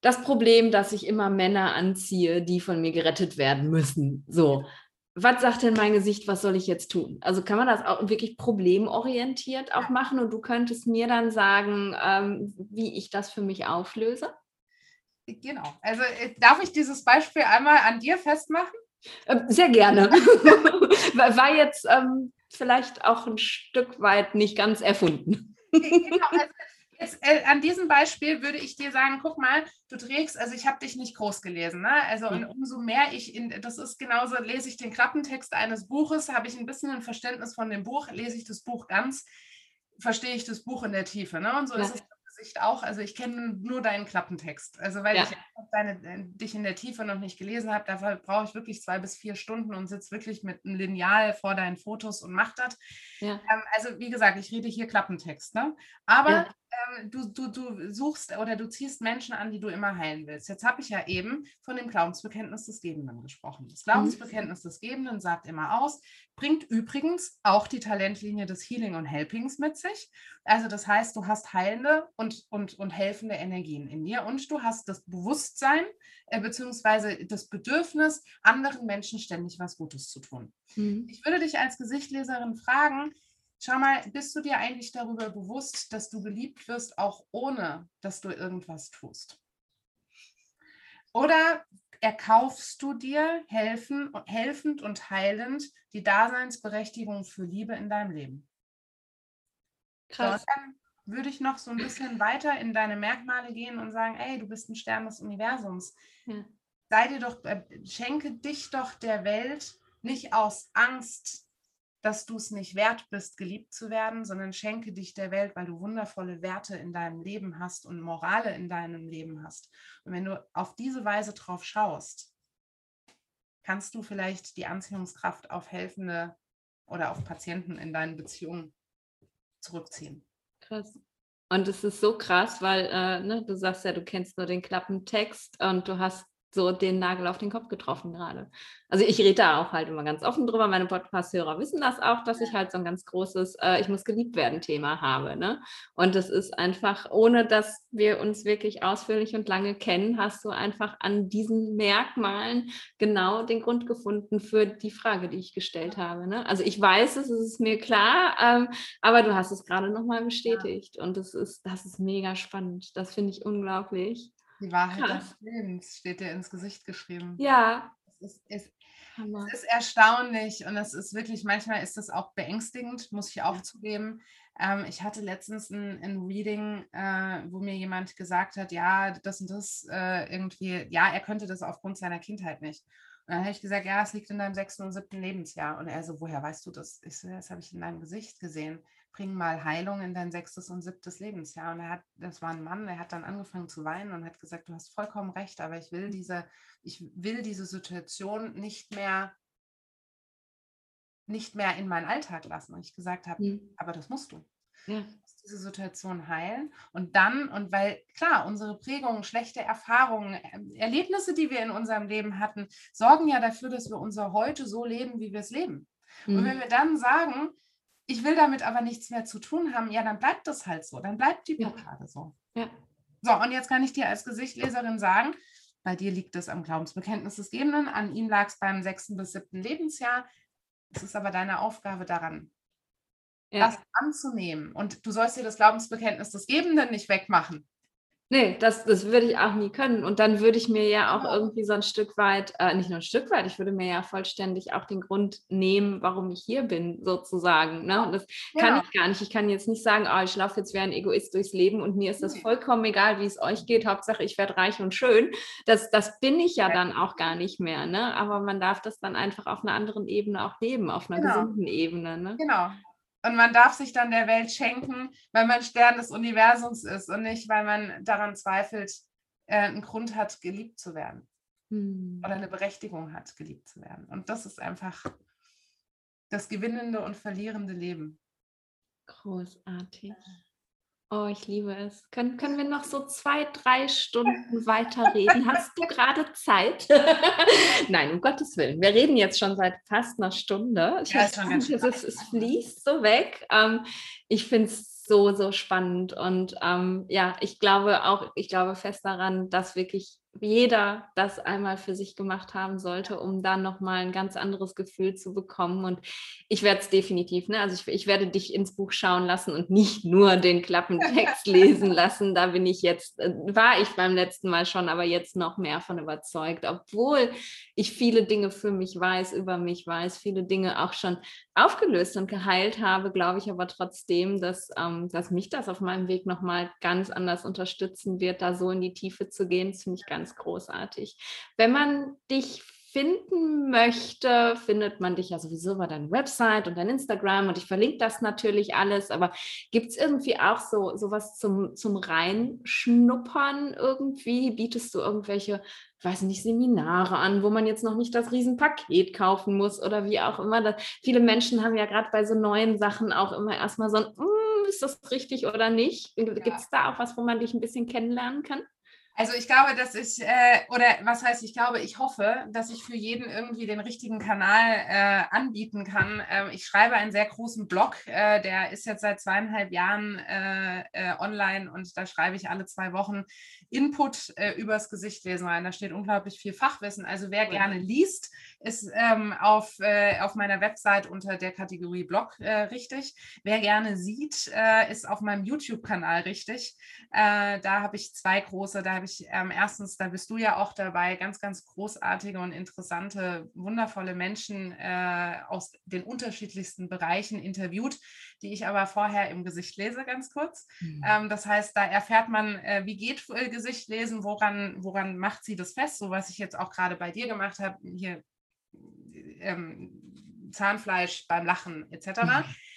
das Problem, dass ich immer Männer anziehe, die von mir gerettet werden müssen. So was sagt denn mein Gesicht, was soll ich jetzt tun? Also kann man das auch wirklich problemorientiert auch machen und du könntest mir dann sagen, ähm, wie ich das für mich auflöse? Genau. Also äh, darf ich dieses Beispiel einmal an dir festmachen? Ähm, sehr gerne. War jetzt ähm, vielleicht auch ein Stück weit nicht ganz erfunden. genau, also jetzt, äh, an diesem Beispiel würde ich dir sagen, guck mal, du trägst, also ich habe dich nicht groß gelesen, ne? Also und umso mehr ich in, das ist genauso, lese ich den Klappentext eines Buches, habe ich ein bisschen ein Verständnis von dem Buch, lese ich das Buch ganz, verstehe ich das Buch in der Tiefe, ne? Und so ja. ist es Sicht auch. Also ich kenne nur deinen Klappentext. Also weil ja. ich deine, äh, dich in der Tiefe noch nicht gelesen habe, dafür brauche ich wirklich zwei bis vier Stunden und sitze wirklich mit einem Lineal vor deinen Fotos und mache das. Ja. Ähm, also wie gesagt, ich rede hier Klappentext. Ne? Aber ja ähm, du, du, du suchst oder du ziehst Menschen an, die du immer heilen willst. Jetzt habe ich ja eben von dem Glaubensbekenntnis des Gebenden gesprochen. Das Glaubensbekenntnis des Gebenden sagt immer aus, bringt übrigens auch die Talentlinie des Healing und Helpings mit sich. Also das heißt, du hast heilende und, und, und helfende Energien in dir und du hast das Bewusstsein äh, beziehungsweise das Bedürfnis, anderen Menschen ständig was Gutes zu tun. Mhm. Ich würde dich als Gesichtleserin fragen, Schau mal, bist du dir eigentlich darüber bewusst, dass du geliebt wirst, auch ohne dass du irgendwas tust? Oder erkaufst du dir helfen, helfend und heilend die Daseinsberechtigung für Liebe in deinem Leben? Krass. Dann würde ich noch so ein bisschen weiter in deine Merkmale gehen und sagen, ey, du bist ein Stern des Universums. Ja. Sei dir doch, äh, schenke dich doch der Welt nicht aus Angst, dass du es nicht wert bist, geliebt zu werden, sondern schenke dich der Welt, weil du wundervolle Werte in deinem Leben hast und Morale in deinem Leben hast. Und wenn du auf diese Weise drauf schaust, kannst du vielleicht die Anziehungskraft auf Helfende oder auf Patienten in deinen Beziehungen zurückziehen. Krass. Und es ist so krass, weil äh, ne, du sagst ja, du kennst nur den Klappentext und du hast so den Nagel auf den Kopf getroffen gerade. Also ich rede da auch halt immer ganz offen drüber. Meine Podcast-Hörer wissen das auch, dass ich halt so ein ganz großes äh, Ich muss geliebt werden Thema habe. Ne? Und das ist einfach, ohne dass wir uns wirklich ausführlich und lange kennen, hast du einfach an diesen Merkmalen genau den Grund gefunden für die Frage, die ich gestellt habe. Ne? Also ich weiß es, es ist mir klar, ähm, aber du hast es gerade nochmal bestätigt. Und das ist, das ist mega spannend. Das finde ich unglaublich. Die Wahrheit Krass. des Lebens steht dir ins Gesicht geschrieben. Ja. Es ist, es, es ist erstaunlich und es ist wirklich, manchmal ist das auch beängstigend, muss ich auch zugeben. Ähm, ich hatte letztens ein, ein Reading, äh, wo mir jemand gesagt hat, ja, das und das äh, irgendwie, ja, er könnte das aufgrund seiner Kindheit nicht. Und dann habe ich gesagt, ja, es liegt in deinem sechsten und siebten Lebensjahr. Und er so, woher weißt du das? Ich so, das habe ich in deinem Gesicht gesehen bring mal Heilung in dein sechstes und siebtes Lebensjahr. Und er hat, das war ein Mann, der hat dann angefangen zu weinen und hat gesagt, du hast vollkommen recht, aber ich will diese, ich will diese Situation nicht mehr, nicht mehr in meinen Alltag lassen. Und ich gesagt habe, mhm. aber das musst du. Ja. Du musst diese Situation heilen. Und dann, und weil klar, unsere Prägungen, schlechte Erfahrungen, ähm, Erlebnisse, die wir in unserem Leben hatten, sorgen ja dafür, dass wir unser Heute so leben, wie wir es leben. Mhm. Und wenn wir dann sagen, ich will damit aber nichts mehr zu tun haben, ja, dann bleibt das halt so, dann bleibt die Blockade ja. so. Ja. So, und jetzt kann ich dir als Gesichtleserin sagen, bei dir liegt es am Glaubensbekenntnis des Gebenden, an ihm lag es beim sechsten bis siebten Lebensjahr. Es ist aber deine Aufgabe daran, ja. das anzunehmen. Und du sollst dir das Glaubensbekenntnis des Gebenden nicht wegmachen. Nee, das, das würde ich auch nie können. Und dann würde ich mir ja auch irgendwie so ein Stück weit, äh, nicht nur ein Stück weit, ich würde mir ja vollständig auch den Grund nehmen, warum ich hier bin, sozusagen. Ne? Und das ja. kann ich gar nicht. Ich kann jetzt nicht sagen, oh, ich laufe jetzt wie ein Egoist durchs Leben und mir ist das vollkommen egal, wie es euch geht. Hauptsache, ich werde reich und schön. Das, das bin ich ja dann auch gar nicht mehr. Ne? Aber man darf das dann einfach auf einer anderen Ebene auch leben, auf einer genau. gesunden Ebene. Ne? Genau. Und man darf sich dann der Welt schenken, weil man Stern des Universums ist und nicht, weil man daran zweifelt, äh, einen Grund hat, geliebt zu werden. Hm. Oder eine Berechtigung hat, geliebt zu werden. Und das ist einfach das gewinnende und verlierende Leben. Großartig. Oh, ich liebe es. Können, können wir noch so zwei, drei Stunden weiterreden? Hast du gerade Zeit? Nein, um Gottes Willen. Wir reden jetzt schon seit fast einer Stunde. Ich ja, weiß nicht, es, es, es fließt so weg. Ähm, ich finde es so, so spannend. Und ähm, ja, ich glaube auch, ich glaube fest daran, dass wirklich jeder das einmal für sich gemacht haben sollte, um dann nochmal ein ganz anderes Gefühl zu bekommen. Und ich werde es definitiv, ne? Also ich, ich, werde dich ins Buch schauen lassen und nicht nur den Klappentext lesen lassen. Da bin ich jetzt, äh, war ich beim letzten Mal schon, aber jetzt noch mehr von überzeugt, obwohl ich viele Dinge für mich weiß, über mich weiß, viele Dinge auch schon aufgelöst und geheilt habe, glaube ich aber trotzdem, dass, ähm, dass mich das auf meinem Weg nochmal ganz anders unterstützen wird, da so in die Tiefe zu gehen. Das finde ich ganz großartig. Wenn man dich finden möchte, findet man dich ja sowieso über deine Website und dein Instagram und ich verlinke das natürlich alles, aber gibt es irgendwie auch so sowas zum, zum Reinschnuppern irgendwie? Bietest du irgendwelche, weiß nicht, Seminare an, wo man jetzt noch nicht das Riesenpaket kaufen muss oder wie auch immer? Das, viele Menschen haben ja gerade bei so neuen Sachen auch immer erstmal so ein, mm, ist das richtig oder nicht? Gibt es da auch was, wo man dich ein bisschen kennenlernen kann? Also ich glaube, dass ich, äh, oder was heißt, ich glaube, ich hoffe, dass ich für jeden irgendwie den richtigen Kanal äh, anbieten kann. Ähm, ich schreibe einen sehr großen Blog, äh, der ist jetzt seit zweieinhalb Jahren äh, äh, online und da schreibe ich alle zwei Wochen Input äh, übers Gesicht lesen rein. Da steht unglaublich viel Fachwissen. Also wer gerne liest, ist ähm, auf, auf meiner Website unter der Kategorie Blog richtig. Wer gerne sieht, ist auf meinem YouTube-Kanal richtig. da habe ich zwei große, da habe ich ähm, erstens, da bist du ja auch dabei, ganz, ganz großartige und interessante, wundervolle Menschen äh, aus den unterschiedlichsten Bereichen interviewt, die ich aber vorher im Gesicht lese, ganz kurz. Mhm. Ähm, das heißt, da erfährt man, äh, wie geht äh, Gesicht lesen, woran, woran macht sie das fest, so was ich jetzt auch gerade bei dir gemacht habe, hier ähm, Zahnfleisch beim Lachen etc.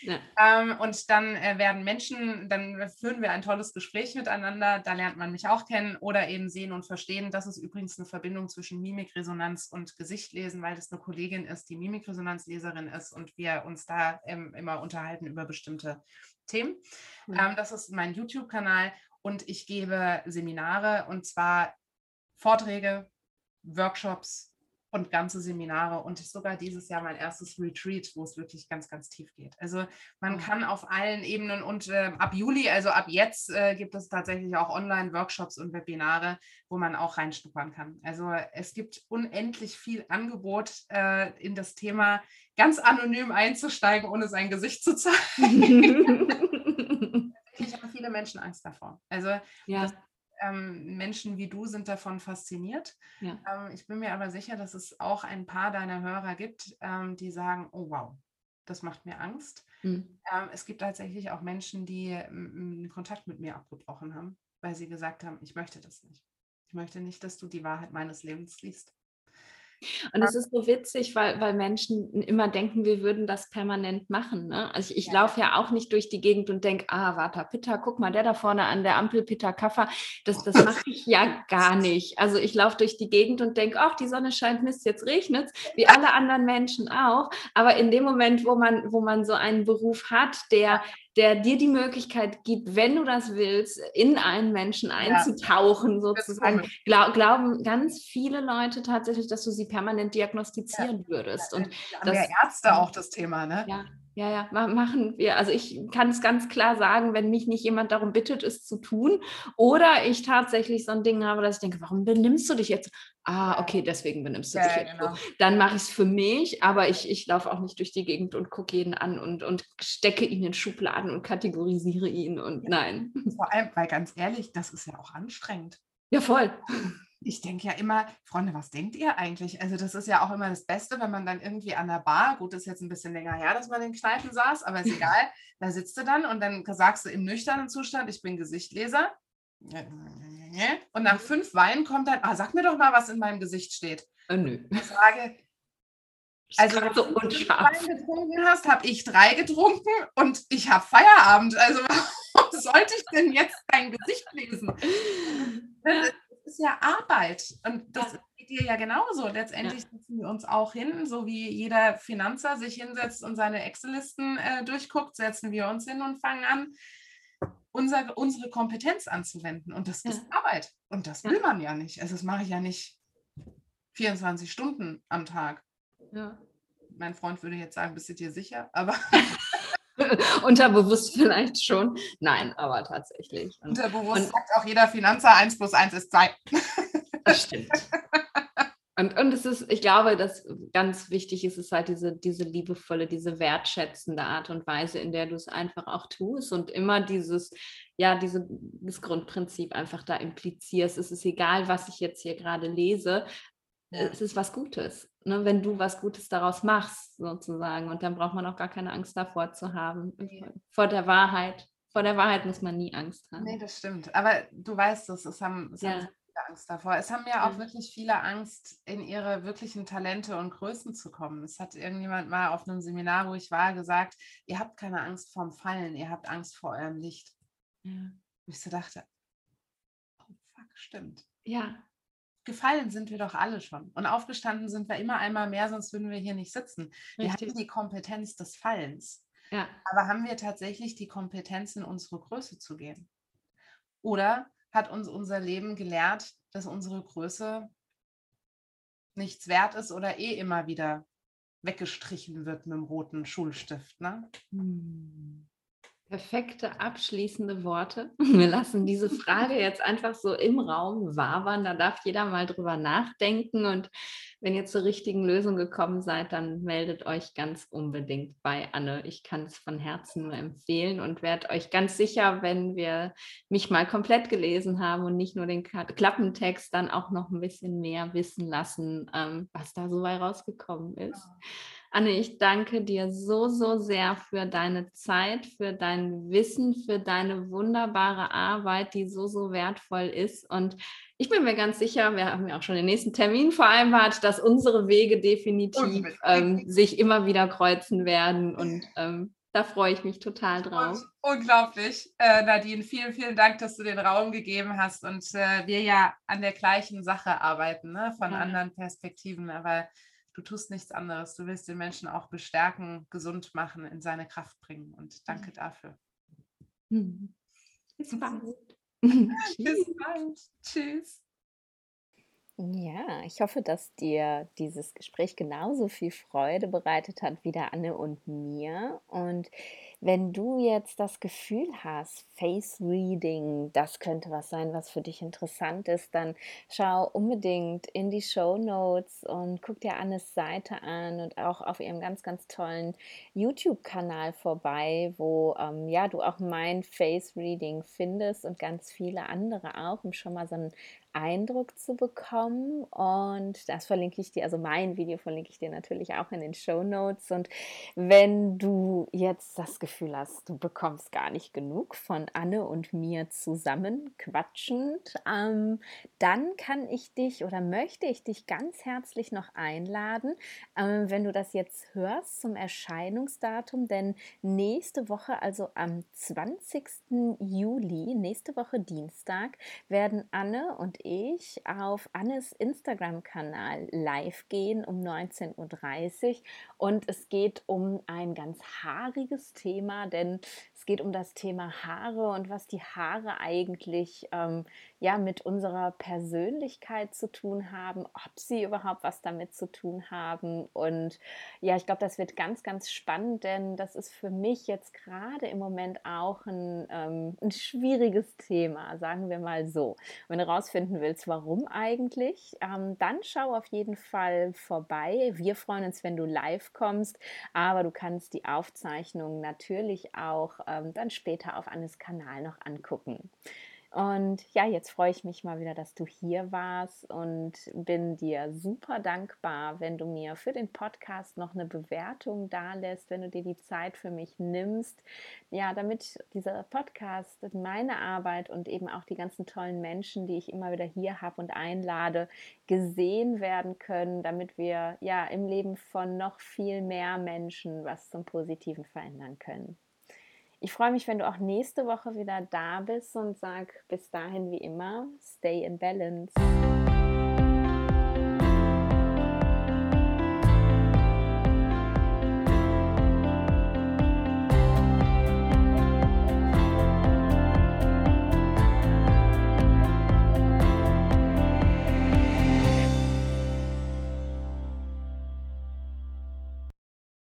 Ja. Ähm, und dann äh, werden Menschen, dann führen wir ein tolles Gespräch miteinander, da lernt man mich auch kennen oder eben sehen und verstehen. Das ist übrigens eine Verbindung zwischen Mimikresonanz und Gesichtlesen, weil das eine Kollegin ist, die Mimikresonanzleserin ist und wir uns da ähm, immer unterhalten über bestimmte Themen. Ja. Ähm, das ist mein YouTube-Kanal und ich gebe Seminare und zwar Vorträge, Workshops, und ganze Seminare und sogar dieses Jahr mein erstes Retreat, wo es wirklich ganz, ganz tief geht. Also man kann auf allen Ebenen und äh, ab Juli, also ab jetzt, äh, gibt es tatsächlich auch Online-Workshops und Webinare, wo man auch reinschnuppern kann. Also es gibt unendlich viel Angebot äh, in das Thema ganz anonym einzusteigen, ohne sein Gesicht zu zeigen. viele Menschen Angst davor. Also ja. das ähm, Menschen wie du sind davon fasziniert. Ja. Ähm, ich bin mir aber sicher, dass es auch ein paar deiner Hörer gibt, ähm, die sagen, oh wow, das macht mir Angst. Mhm. es gibt tatsächlich auch Menschen, die den Kontakt mit mir abgebrochen haben, weil sie gesagt haben, ich möchte das nicht. Ich möchte nicht, dass du die Wahrheit meines Lebens liest. Und es ist so witzig, weil, weil Menschen immer denken, wir würden das permanent machen. Ne? Also ich, ich ja. laufe ja auch nicht durch die Gegend und denke, ah, Vata Pitta, guck mal, der da vorne an der Ampel, Pitta Kaffer, das, das mache ich ja gar nicht. Also ich laufe durch die Gegend und denke, ach, die Sonne scheint, Mist, jetzt regnet es, wie alle anderen Menschen auch. Aber in dem Moment, wo man, wo man so einen Beruf hat, der der dir die Möglichkeit gibt, wenn du das willst, in einen Menschen einzutauchen, ja, sozusagen, Glaub, glauben ganz viele Leute tatsächlich, dass du sie permanent diagnostizieren ja. würdest. Und ja, das, Ärzte auch das Thema, ne? Ja, ja, ja, machen wir. Also ich kann es ganz klar sagen, wenn mich nicht jemand darum bittet, es zu tun, oder ich tatsächlich so ein Ding habe, dass ich denke, warum benimmst du dich jetzt? Ah, okay, deswegen benimmst du ja, dich jetzt genau. so. Dann mache ich es für mich, aber ich, ich laufe auch nicht durch die Gegend und gucke jeden an und, und stecke ihn in Schubladen und kategorisiere ihn und ja. nein. Vor allem, weil ganz ehrlich, das ist ja auch anstrengend. Ja, voll ich denke ja immer, Freunde, was denkt ihr eigentlich? Also das ist ja auch immer das Beste, wenn man dann irgendwie an der Bar, gut, das ist jetzt ein bisschen länger her, dass man in Kneipen saß, aber ist egal, da sitzt du dann und dann sagst du im nüchternen Zustand, ich bin Gesichtleser. Und nach fünf Weinen kommt dann, ah, sag mir doch mal, was in meinem Gesicht steht. Oh, nö. Ich frage, also wenn du fünf Wein getrunken hast, habe ich drei getrunken und ich habe Feierabend. Also warum sollte ich denn jetzt dein Gesicht lesen? ist ja Arbeit. Und das ja. geht dir ja genauso. Letztendlich ja. setzen wir uns auch hin, so wie jeder Finanzer sich hinsetzt und seine Excel-Listen äh, durchguckt, setzen wir uns hin und fangen an, unser, unsere Kompetenz anzuwenden. Und das ja. ist Arbeit. Und das will man ja nicht. Also das mache ich ja nicht 24 Stunden am Tag. Mein Freund würde jetzt sagen, bist du dir sicher? Aber Unterbewusst vielleicht schon. Nein, aber tatsächlich. Und, Unterbewusst und, sagt auch jeder Finanzer, 1 plus 1 ist 2. Das stimmt. Und, und es ist, ich glaube, dass ganz wichtig ist, ist halt diese, diese liebevolle, diese wertschätzende Art und Weise, in der du es einfach auch tust und immer dieses, ja, dieses Grundprinzip einfach da implizierst. Es ist egal, was ich jetzt hier gerade lese, es ist was Gutes, ne? wenn du was Gutes daraus machst, sozusagen. Und dann braucht man auch gar keine Angst davor zu haben, nee. vor der Wahrheit. Vor der Wahrheit muss man nie Angst haben. Nee, das stimmt. Aber du weißt es, es haben, es ja. haben viele Angst davor. Es haben ja auch wirklich viele Angst, in ihre wirklichen Talente und Größen zu kommen. Es hat irgendjemand mal auf einem Seminar, wo ich war, gesagt, ihr habt keine Angst vorm Fallen, ihr habt Angst vor eurem Licht. Ja. Und ich so dachte, oh fuck, stimmt. Ja. Gefallen sind wir doch alle schon. Und aufgestanden sind wir immer einmal mehr, sonst würden wir hier nicht sitzen. Wir Richtig. haben die Kompetenz des Fallens. Ja. Aber haben wir tatsächlich die Kompetenz, in unsere Größe zu gehen? Oder hat uns unser Leben gelehrt, dass unsere Größe nichts wert ist oder eh immer wieder weggestrichen wird mit dem roten Schulstift. Ne? Hm. Perfekte abschließende Worte. Wir lassen diese Frage jetzt einfach so im Raum wabern. Da darf jeder mal drüber nachdenken. Und wenn ihr zur richtigen Lösung gekommen seid, dann meldet euch ganz unbedingt bei Anne. Ich kann es von Herzen nur empfehlen und werde euch ganz sicher, wenn wir mich mal komplett gelesen haben und nicht nur den Klappentext, dann auch noch ein bisschen mehr wissen lassen, ähm, was da so bei rausgekommen ist. Anne, ich danke dir so, so sehr für deine Zeit, für dein Wissen, für deine wunderbare Arbeit, die so, so wertvoll ist. Und ich bin mir ganz sicher, wir haben ja auch schon den nächsten Termin vereinbart, dass unsere Wege definitiv ähm, sich immer wieder kreuzen werden. Und ähm, da freue ich mich total drauf. unglaublich. Äh, Nadine, vielen, vielen Dank, dass du den Raum gegeben hast und äh, wir ja an der gleichen Sache arbeiten, ne? von ja. anderen Perspektiven. Aber du tust nichts anderes. Du willst den Menschen auch bestärken, gesund machen, in seine Kraft bringen. Und danke dafür. Bis bald. Bis bald. Tschüss. Ja, ich hoffe, dass dir dieses Gespräch genauso viel Freude bereitet hat wie der Anne und mir. Und wenn du jetzt das Gefühl hast, Face Reading, das könnte was sein, was für dich interessant ist, dann schau unbedingt in die Show Notes und guck dir Annes Seite an und auch auf ihrem ganz, ganz tollen YouTube-Kanal vorbei, wo ähm, ja du auch mein Face Reading findest und ganz viele andere auch, um schon mal so einen Eindruck zu bekommen. Und das verlinke ich dir, also mein Video verlinke ich dir natürlich auch in den Show Notes. Und wenn du jetzt das Gefühl hast, du bekommst gar nicht genug von Anne und mir zusammen quatschend, ähm, dann kann ich dich oder möchte ich dich ganz herzlich noch einladen, ähm, wenn du das jetzt hörst zum Erscheinungsdatum, denn nächste Woche, also am 20. Juli, nächste Woche Dienstag, werden Anne und ich auf Annes Instagram-Kanal live gehen um 19.30 Uhr und es geht um ein ganz haariges Thema, denn es geht um das Thema Haare und was die Haare eigentlich ähm, ja mit unserer Persönlichkeit zu tun haben, ob sie überhaupt was damit zu tun haben. Und ja, ich glaube, das wird ganz, ganz spannend, denn das ist für mich jetzt gerade im Moment auch ein, ähm, ein schwieriges Thema, sagen wir mal so. Wenn du rausfinden willst, warum eigentlich, ähm, dann schau auf jeden Fall vorbei. Wir freuen uns, wenn du live kommst, aber du kannst die Aufzeichnung natürlich auch ähm, dann später auf Annes Kanal noch angucken. Und ja, jetzt freue ich mich mal wieder, dass du hier warst und bin dir super dankbar, wenn du mir für den Podcast noch eine Bewertung da lässt, wenn du dir die Zeit für mich nimmst. Ja, damit dieser Podcast, meine Arbeit und eben auch die ganzen tollen Menschen, die ich immer wieder hier habe und einlade, gesehen werden können, damit wir ja im Leben von noch viel mehr Menschen was zum Positiven verändern können. Ich freue mich, wenn du auch nächste Woche wieder da bist und sag bis dahin wie immer, stay in balance.